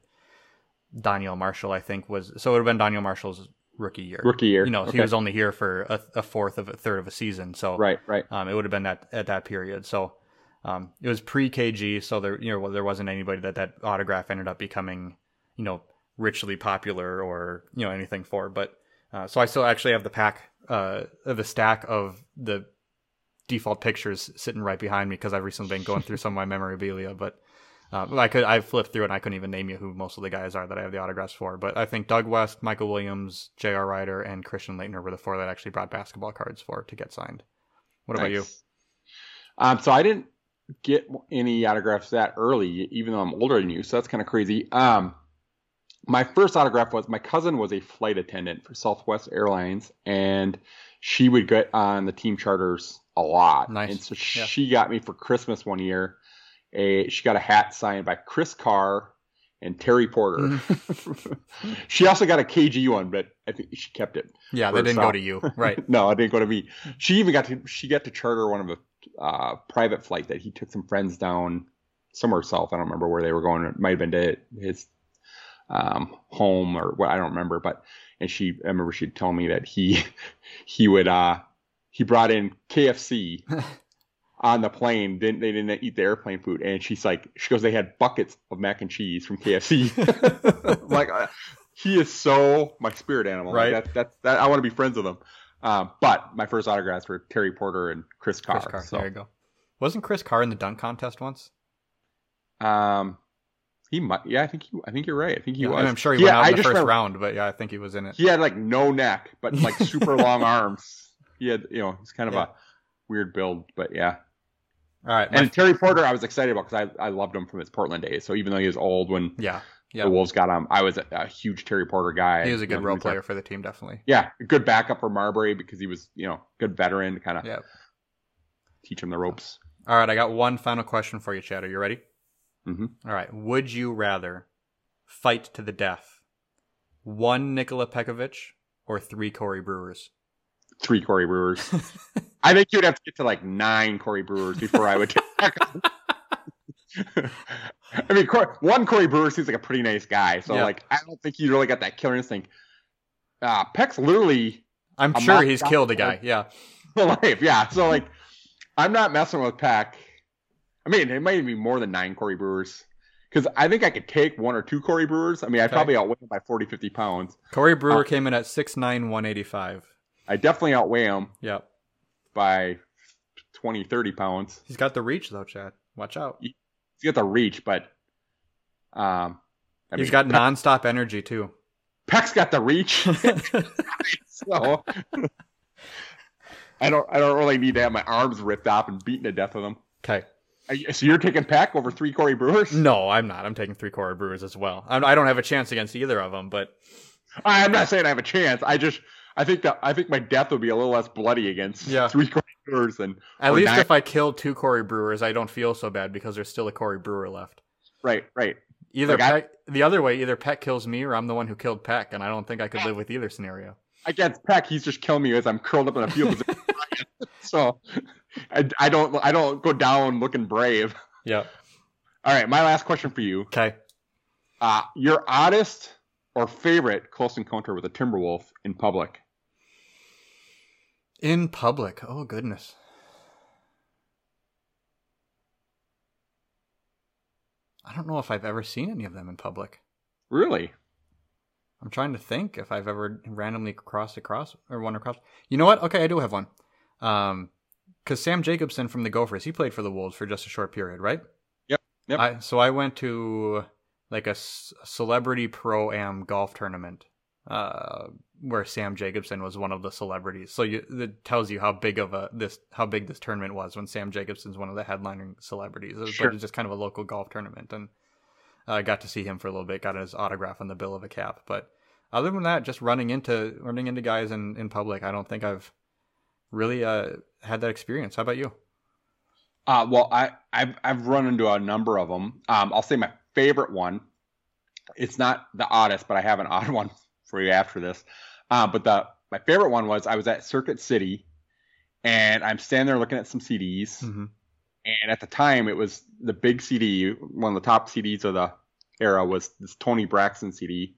Donyell Marshall, I think was so it would have been Donyell Marshall's rookie year. Rookie year. You know, Okay. he was only here for a, a fourth of a third of a season, so right, right. um, it would have been that at that period. So um, it was pre KG, so there you know there wasn't anybody that that autograph ended up becoming you know richly popular or you know anything for. But uh, so I still actually have the pack, uh, the stack of the default pictures sitting right behind me because I've recently been going through some of my memorabilia. But uh, I could I flipped through and I couldn't even name you who most of the guys are that I have the autographs for. But I think Doug West, Michael Williams, J.R. Rider, and Christian Laettner were the four that actually brought basketball cards for to get signed. What about you? Um, so I didn't get any autographs that early, even though I'm older than you. So that's kind of crazy. Um, my first autograph was my cousin was a flight attendant for Southwest Airlines, and she would get on the team charters a lot. Nice. And so Yeah. she got me for Christmas one year. A she got a hat signed by Chris Carr and Terry Porter. Mm-hmm. she also got a KG one, but I think she kept it. Yeah, they didn't go to you, right? no, it didn't go to me. She even got to she got to charter one of a uh, private flight that he took some friends down somewhere south. I don't remember where they were going. It might have been to his um, home or what I don't remember. But and she I remember she told me that he he would uh he brought in KFC on the plane. Didn't they didn't eat the airplane food? And she's like she goes they had buckets of mac and cheese from KFC. Like uh, he is so my spirit animal. Like, Right. that, that that I want to be friends with him. Um, but my first autographs were Terry Porter and Chris Carr. Chris Carr. So There you go. Wasn't Chris Carr in the dunk contest once? um, he might. Yeah, I think he. I think you're right. I think he Yeah, was. and I'm sure he Yeah, went out I in the first remember- round, but yeah, I think he was in it. He had like no neck, but like super long arms. He had, you know, he's kind of Yeah. a weird build, but yeah. All right, And Terry Porter, I was excited about because I, I loved him from his Portland days. So even though he was old when yeah, yeah, the Wolves got him, I was a, a huge Terry Porter guy. he was a You good know, role player for the team, definitely. yeah, a good backup for Marbury because he was, you know, good veteran to kind of Yeah. teach him the ropes. All right, I got one final question for you, Chad. Are you ready? Mhm. All right. Would you rather fight to the death one Nikola Pekovic or three Corey Brewers? Three Corey Brewers. I think you'd have to get to like nine Corey Brewers before I would take I mean, one Corey Brewer seems like a pretty nice guy, so Yeah. like I don't think he really got that killer instinct. Uh, Peck's literally I'm sure he's killed a guy. Yeah. Life. yeah. So like, I'm not messing with Peck. I mean, it might even be more than nine Corey Brewers because I think I could take one or two Corey Brewers. I mean, I Okay. probably outweigh him by 40, 50 pounds. Corey Brewer Uh, came in at 6'9", 185. I definitely outweigh him Yep. By 20, 30 pounds. He's got the reach though, Chad. Watch out. He's got the reach, but um, I He's mean, got Peck, nonstop energy too. Peck's got the reach. so I don't I don't really need to have my arms ripped off and beaten to death with them. Okay. So you're taking Peck over three Corey Brewers? No, I'm not. I'm taking three Corey Brewers as well. I'm, I don't have a chance against either of them, but I'm not saying I have a chance. I just I think that I think my death would be a little less bloody against Yeah. three Corey Brewers than at least nine- if I kill two Corey Brewers, I don't feel so bad because there's still a Corey Brewer left. right right. Either Like, I- the other way, either Peck kills me or I'm the one who killed Peck, and I don't think I could live with either scenario. Against Peck, he's just killing me as I'm curled up in a field. position. so I, I don't I don't go down looking brave. Yep. All right, my last question for you. Okay. Uh, your oddest or favorite close encounter with a timber wolf in public? In public. Oh goodness. I don't know if I've ever seen any of them in public. Really? I'm trying to think if I've ever randomly crossed across or one across. You know what? Okay, I do have one. Um, because Sam Jacobson from the Gophers, he played for the Wolves for just a short period, right? Yep, yep. I, so I went to like a celebrity pro am golf tournament, uh, where Sam Jacobson was one of the celebrities. So you, it tells you how big of a this how big this tournament was when Sam Jacobson's one of the headlining celebrities. It was- Sure. But it's just kind of a local golf tournament, and I got to see him for a little bit. Got his autograph on the bill of a cap, but other than that, just running into running into guys in in public, I don't think I've really uh had that experience. How about you? Uh, well, I I've I've run into a number of them. Um, I'll say my favorite one. It's not the oddest, but I have an odd one for you after this. Uh, but the my favorite one was I was at Circuit City, and I'm standing there looking at some CDs. Mm-hmm. And at the time, it was the big CD, one of the top CDs of the era was this Toni Braxton CD.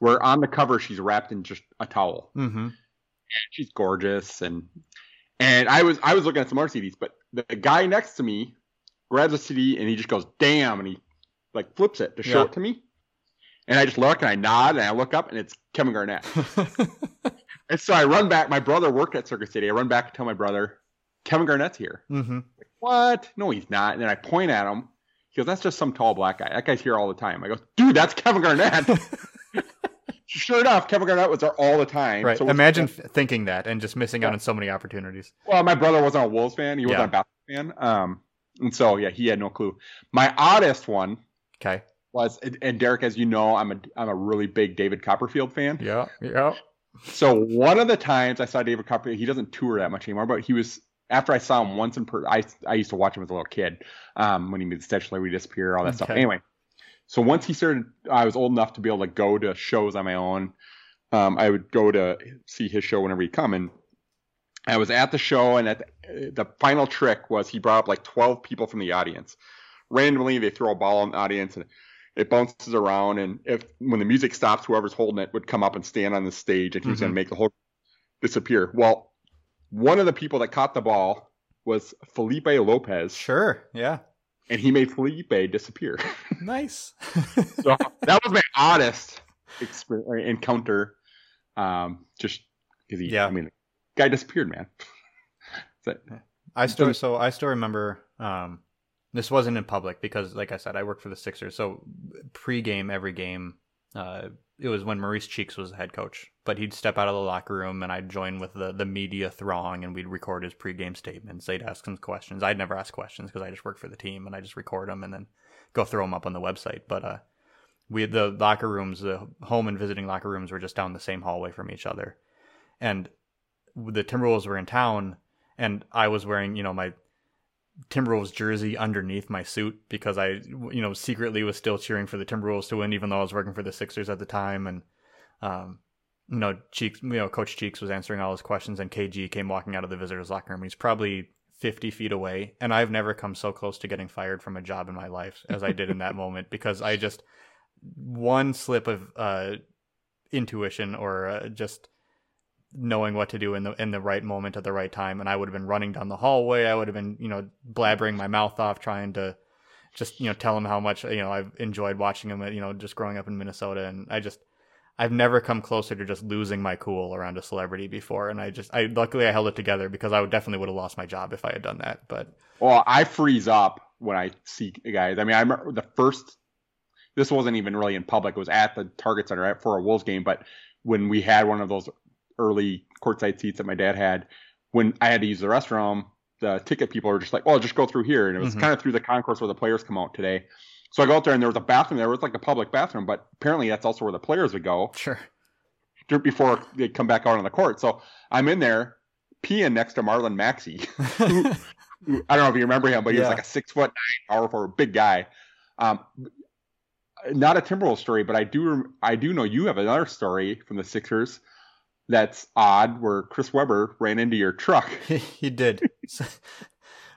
where on the cover she's wrapped in just a towel. Mm-hmm. And she's gorgeous, and and I was I was looking at some other CDs, but the guy next to me grabs a CD and he just goes, "Damn!" and he like flips it to show Yeah. it to me. And I just look and I nod and I look up and it's Kevin Garnett. and so I run back. My brother worked at Circuit City. I run back and tell my brother, Kevin Garnett's here. mm-hmm. Like, What? No, he's not. And then I point at him. He goes, That's just some tall black guy. That guy's here all the time. I go, Dude, that's Kevin Garnett. sure enough, Kevin Garnett was there all the time. Right. So Imagine f- thinking that and just missing out on so many opportunities. Well, my brother wasn't a Wolves fan. He wasn't Yeah. a basketball fan. Um, and so yeah, he had no clue. My oddest one Okay. Was, and Derek, as you know, I'm a I'm a really big David Copperfield fan. Yeah. Yeah. So one of the times I saw David Copperfield, he doesn't tour that much anymore, but he was after I saw him once in per I I used to watch him as a little kid, um, when he made the Statue We Disappear, all that stuff. Anyway, so once he started, I was old enough to be able to go to shows on my own. Um, I would go to see his show whenever he'd come, and I was at the show, and at the, the final trick was he brought up like twelve people from the audience. Randomly, they throw a ball in the audience, and it bounces around. And if when the music stops, whoever's holding it would come up and stand on the stage, and he was Mhm. going to make the whole disappear. Well, one of the people that caught the ball was Felipe Lopez, Sure. Yeah. and he made Felipe disappear. Nice. so that was my oddest experience, encounter. Um, just because he, Yeah. I mean, guy disappeared, man. So- I still so I still remember um this wasn't in public because like I said I worked for the Sixers. So pre-game every game uh it was when Maurice Cheeks was the head coach but he'd step out of the locker room and I'd join with the the media throng and we'd record his pre-game statements. They'd ask him questions. I'd never ask questions because I just worked for the team and I just record them and then go throw them up on the website. But uh we the locker rooms the home and visiting locker rooms were just down the same hallway from each other. And the Timberwolves were in town and I was wearing, you know, my Timberwolves jersey underneath my suit because I, you know, secretly was still cheering for the Timberwolves to win, even though I was working for the Sixers at the time. And, um, you know, Cheeks, you know, Coach Cheeks was answering all his questions, and KG came walking out of the visitors' locker room. He's probably 50 feet away, and I've never come so close to getting fired from a job in my life as I did in that moment because I just one slip of uh, intuition or uh, just knowing what to do in the in the right moment at the right time and I would have been running down the hallway I would have been you know blabbering my mouth off trying to just you know tell him how much you know I've enjoyed watching him uh, you know just growing up in Minnesota and I just I've never come closer to just losing my cool around a celebrity before and I just I luckily I held it together because I would definitely would have lost my job if I had done that but Well, I freeze up when I see guys. I mean, I remember the first. This wasn't even really in public. It was at the Target Center for a Wolves game. But when we had one of those early courtside seats that my dad had, when I had to use the restroom, the ticket people were just like, "Well, just go through here," and it was Mhm. kind of through the concourse where the players come out today. So I go out there and there was a bathroom there. It was like a public bathroom, but apparently that's also where the players would go sure before they come back out on the court. So I'm in there peeing next to Marlon Maxey. who- I don't know if you remember him, but he was like a six foot nine, power forward, big guy. Um, not a Timberwolves story, but I do I do know you have another story from the Sixers that's odd, where Chris Webber ran into your truck. he did.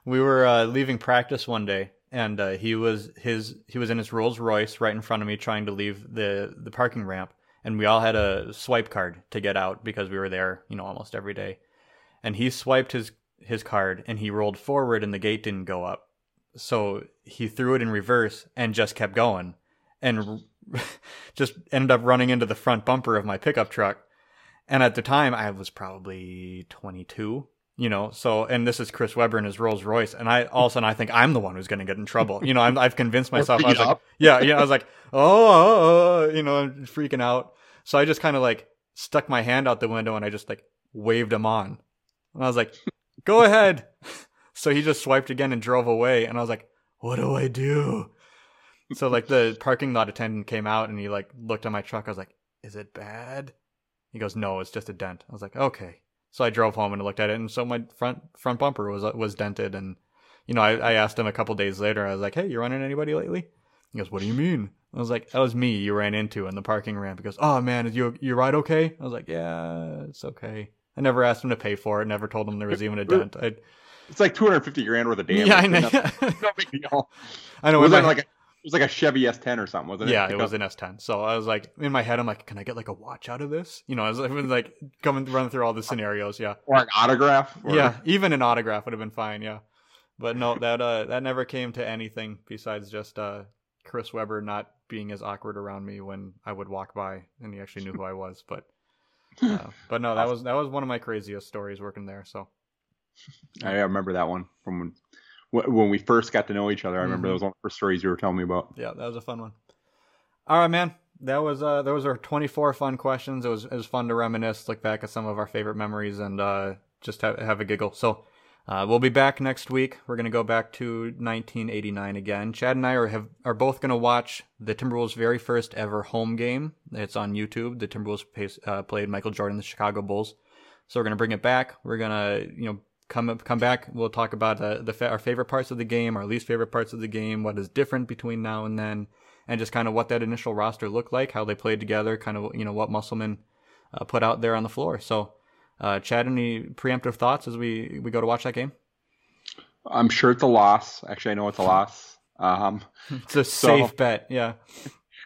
We were uh, leaving practice one day, and uh, he was his he was in his Rolls Royce right in front of me, trying to leave the the parking ramp, and we all had a swipe card to get out because we were there, you know, almost every day. And he swiped his his card, and he rolled forward, and the gate didn't go up, so he threw it in reverse and just kept going, and just ended up running into the front bumper of my pickup truck. And at the time, I was probably 22, you know. So, and this is Chris Webber in his Rolls Royce, and I all of a sudden I think I'm the one who's going to get in trouble. You know, I'm, I've convinced myself. I was like, yeah, yeah. I was like, oh, oh, oh, oh, you know, I'm freaking out. So I just kind of like stuck my hand out the window and I just like waved him on, and I was like, go ahead. So he just swiped again and drove away, and I was like, what do I do? So like the parking lot attendant came out and he like looked at my truck. I was like, is it bad? He goes, no, it's just a dent. I was like, okay. So I drove home and looked at it, and so my front front bumper was uh, was dented. And you know, I, I asked him a couple days later. I was like, hey, you running anybody lately? He goes, what do you mean? I was like, that was me. You ran into in the parking ramp. He goes, oh man, is you your ride okay? I was like, yeah, it's okay. I never asked him to pay for it. Never told him there was even a dent. I, It's like 250 grand worth of damage. yeah, I know. No, no big deal. I know. Was that like a, was like a Chevy S10 or something, wasn't it? Yeah, it was an S10. So I was like, in my head, I'm like, can I get like a watch out of this? You know, I was like, like coming running through all the scenarios. Yeah, or an autograph. Or... Yeah, even an autograph would have been fine. Yeah, but no, that uh, that never came to anything besides just uh, Chris Webber not being as awkward around me when I would walk by and he actually knew who I was. But uh, but no, that was that was one of my craziest stories working there. So I remember that one from when we first got to know each other. I remember mm-hmm. that was one of the first stories you were telling me about. Yeah, that was a fun one. All right, man. That was uh those are 24 fun questions. It was it was fun to reminisce, look back at some of our favorite memories, and uh, just have have a giggle. So. Uh, we'll be back next week. We're going to go back to 1989 again. Chad and I are have are both going to watch the Timberwolves' very first ever home game. It's on YouTube. The Timberwolves pace, uh, played Michael Jordan, the Chicago Bulls. So we're going to bring it back. We're going to you know come come back. We'll talk about uh, the our favorite parts of the game, our least favorite parts of the game, what is different between now and then, and just kind of what that initial roster looked like, how they played together, kind of you know what Musselman uh, put out there on the floor. So, uh, Chad, any preemptive thoughts as we we go to watch that game? I'm sure it's a loss. Actually, I know it's a loss. Um, it's a safe so, bet, yeah.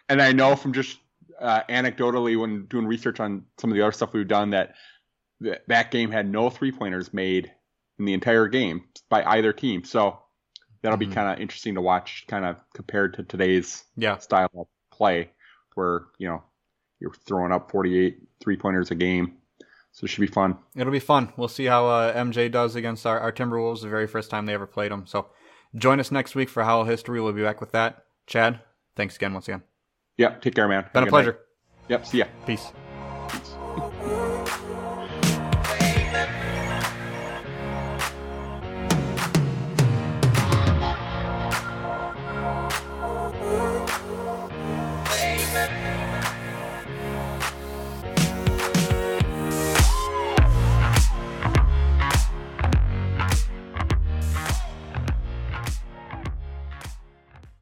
And I know from just uh, anecdotally when doing research on some of the other stuff we've done that that game had no three pointers made in the entire game by either team. So that'll be mm-hmm. kind of interesting to watch, kind of compared to today's yeah. style of play, where you know you're throwing up 48 three pointers a game. So it should be fun. It'll be fun. We'll see how uh, MJ does against our, our Timberwolves the very first time they ever played them. So join us next week for Howl History. We'll be back with that. Chad, thanks again once again. Yep. Take care, man. Been a pleasure. Night. Yep. See ya. Peace.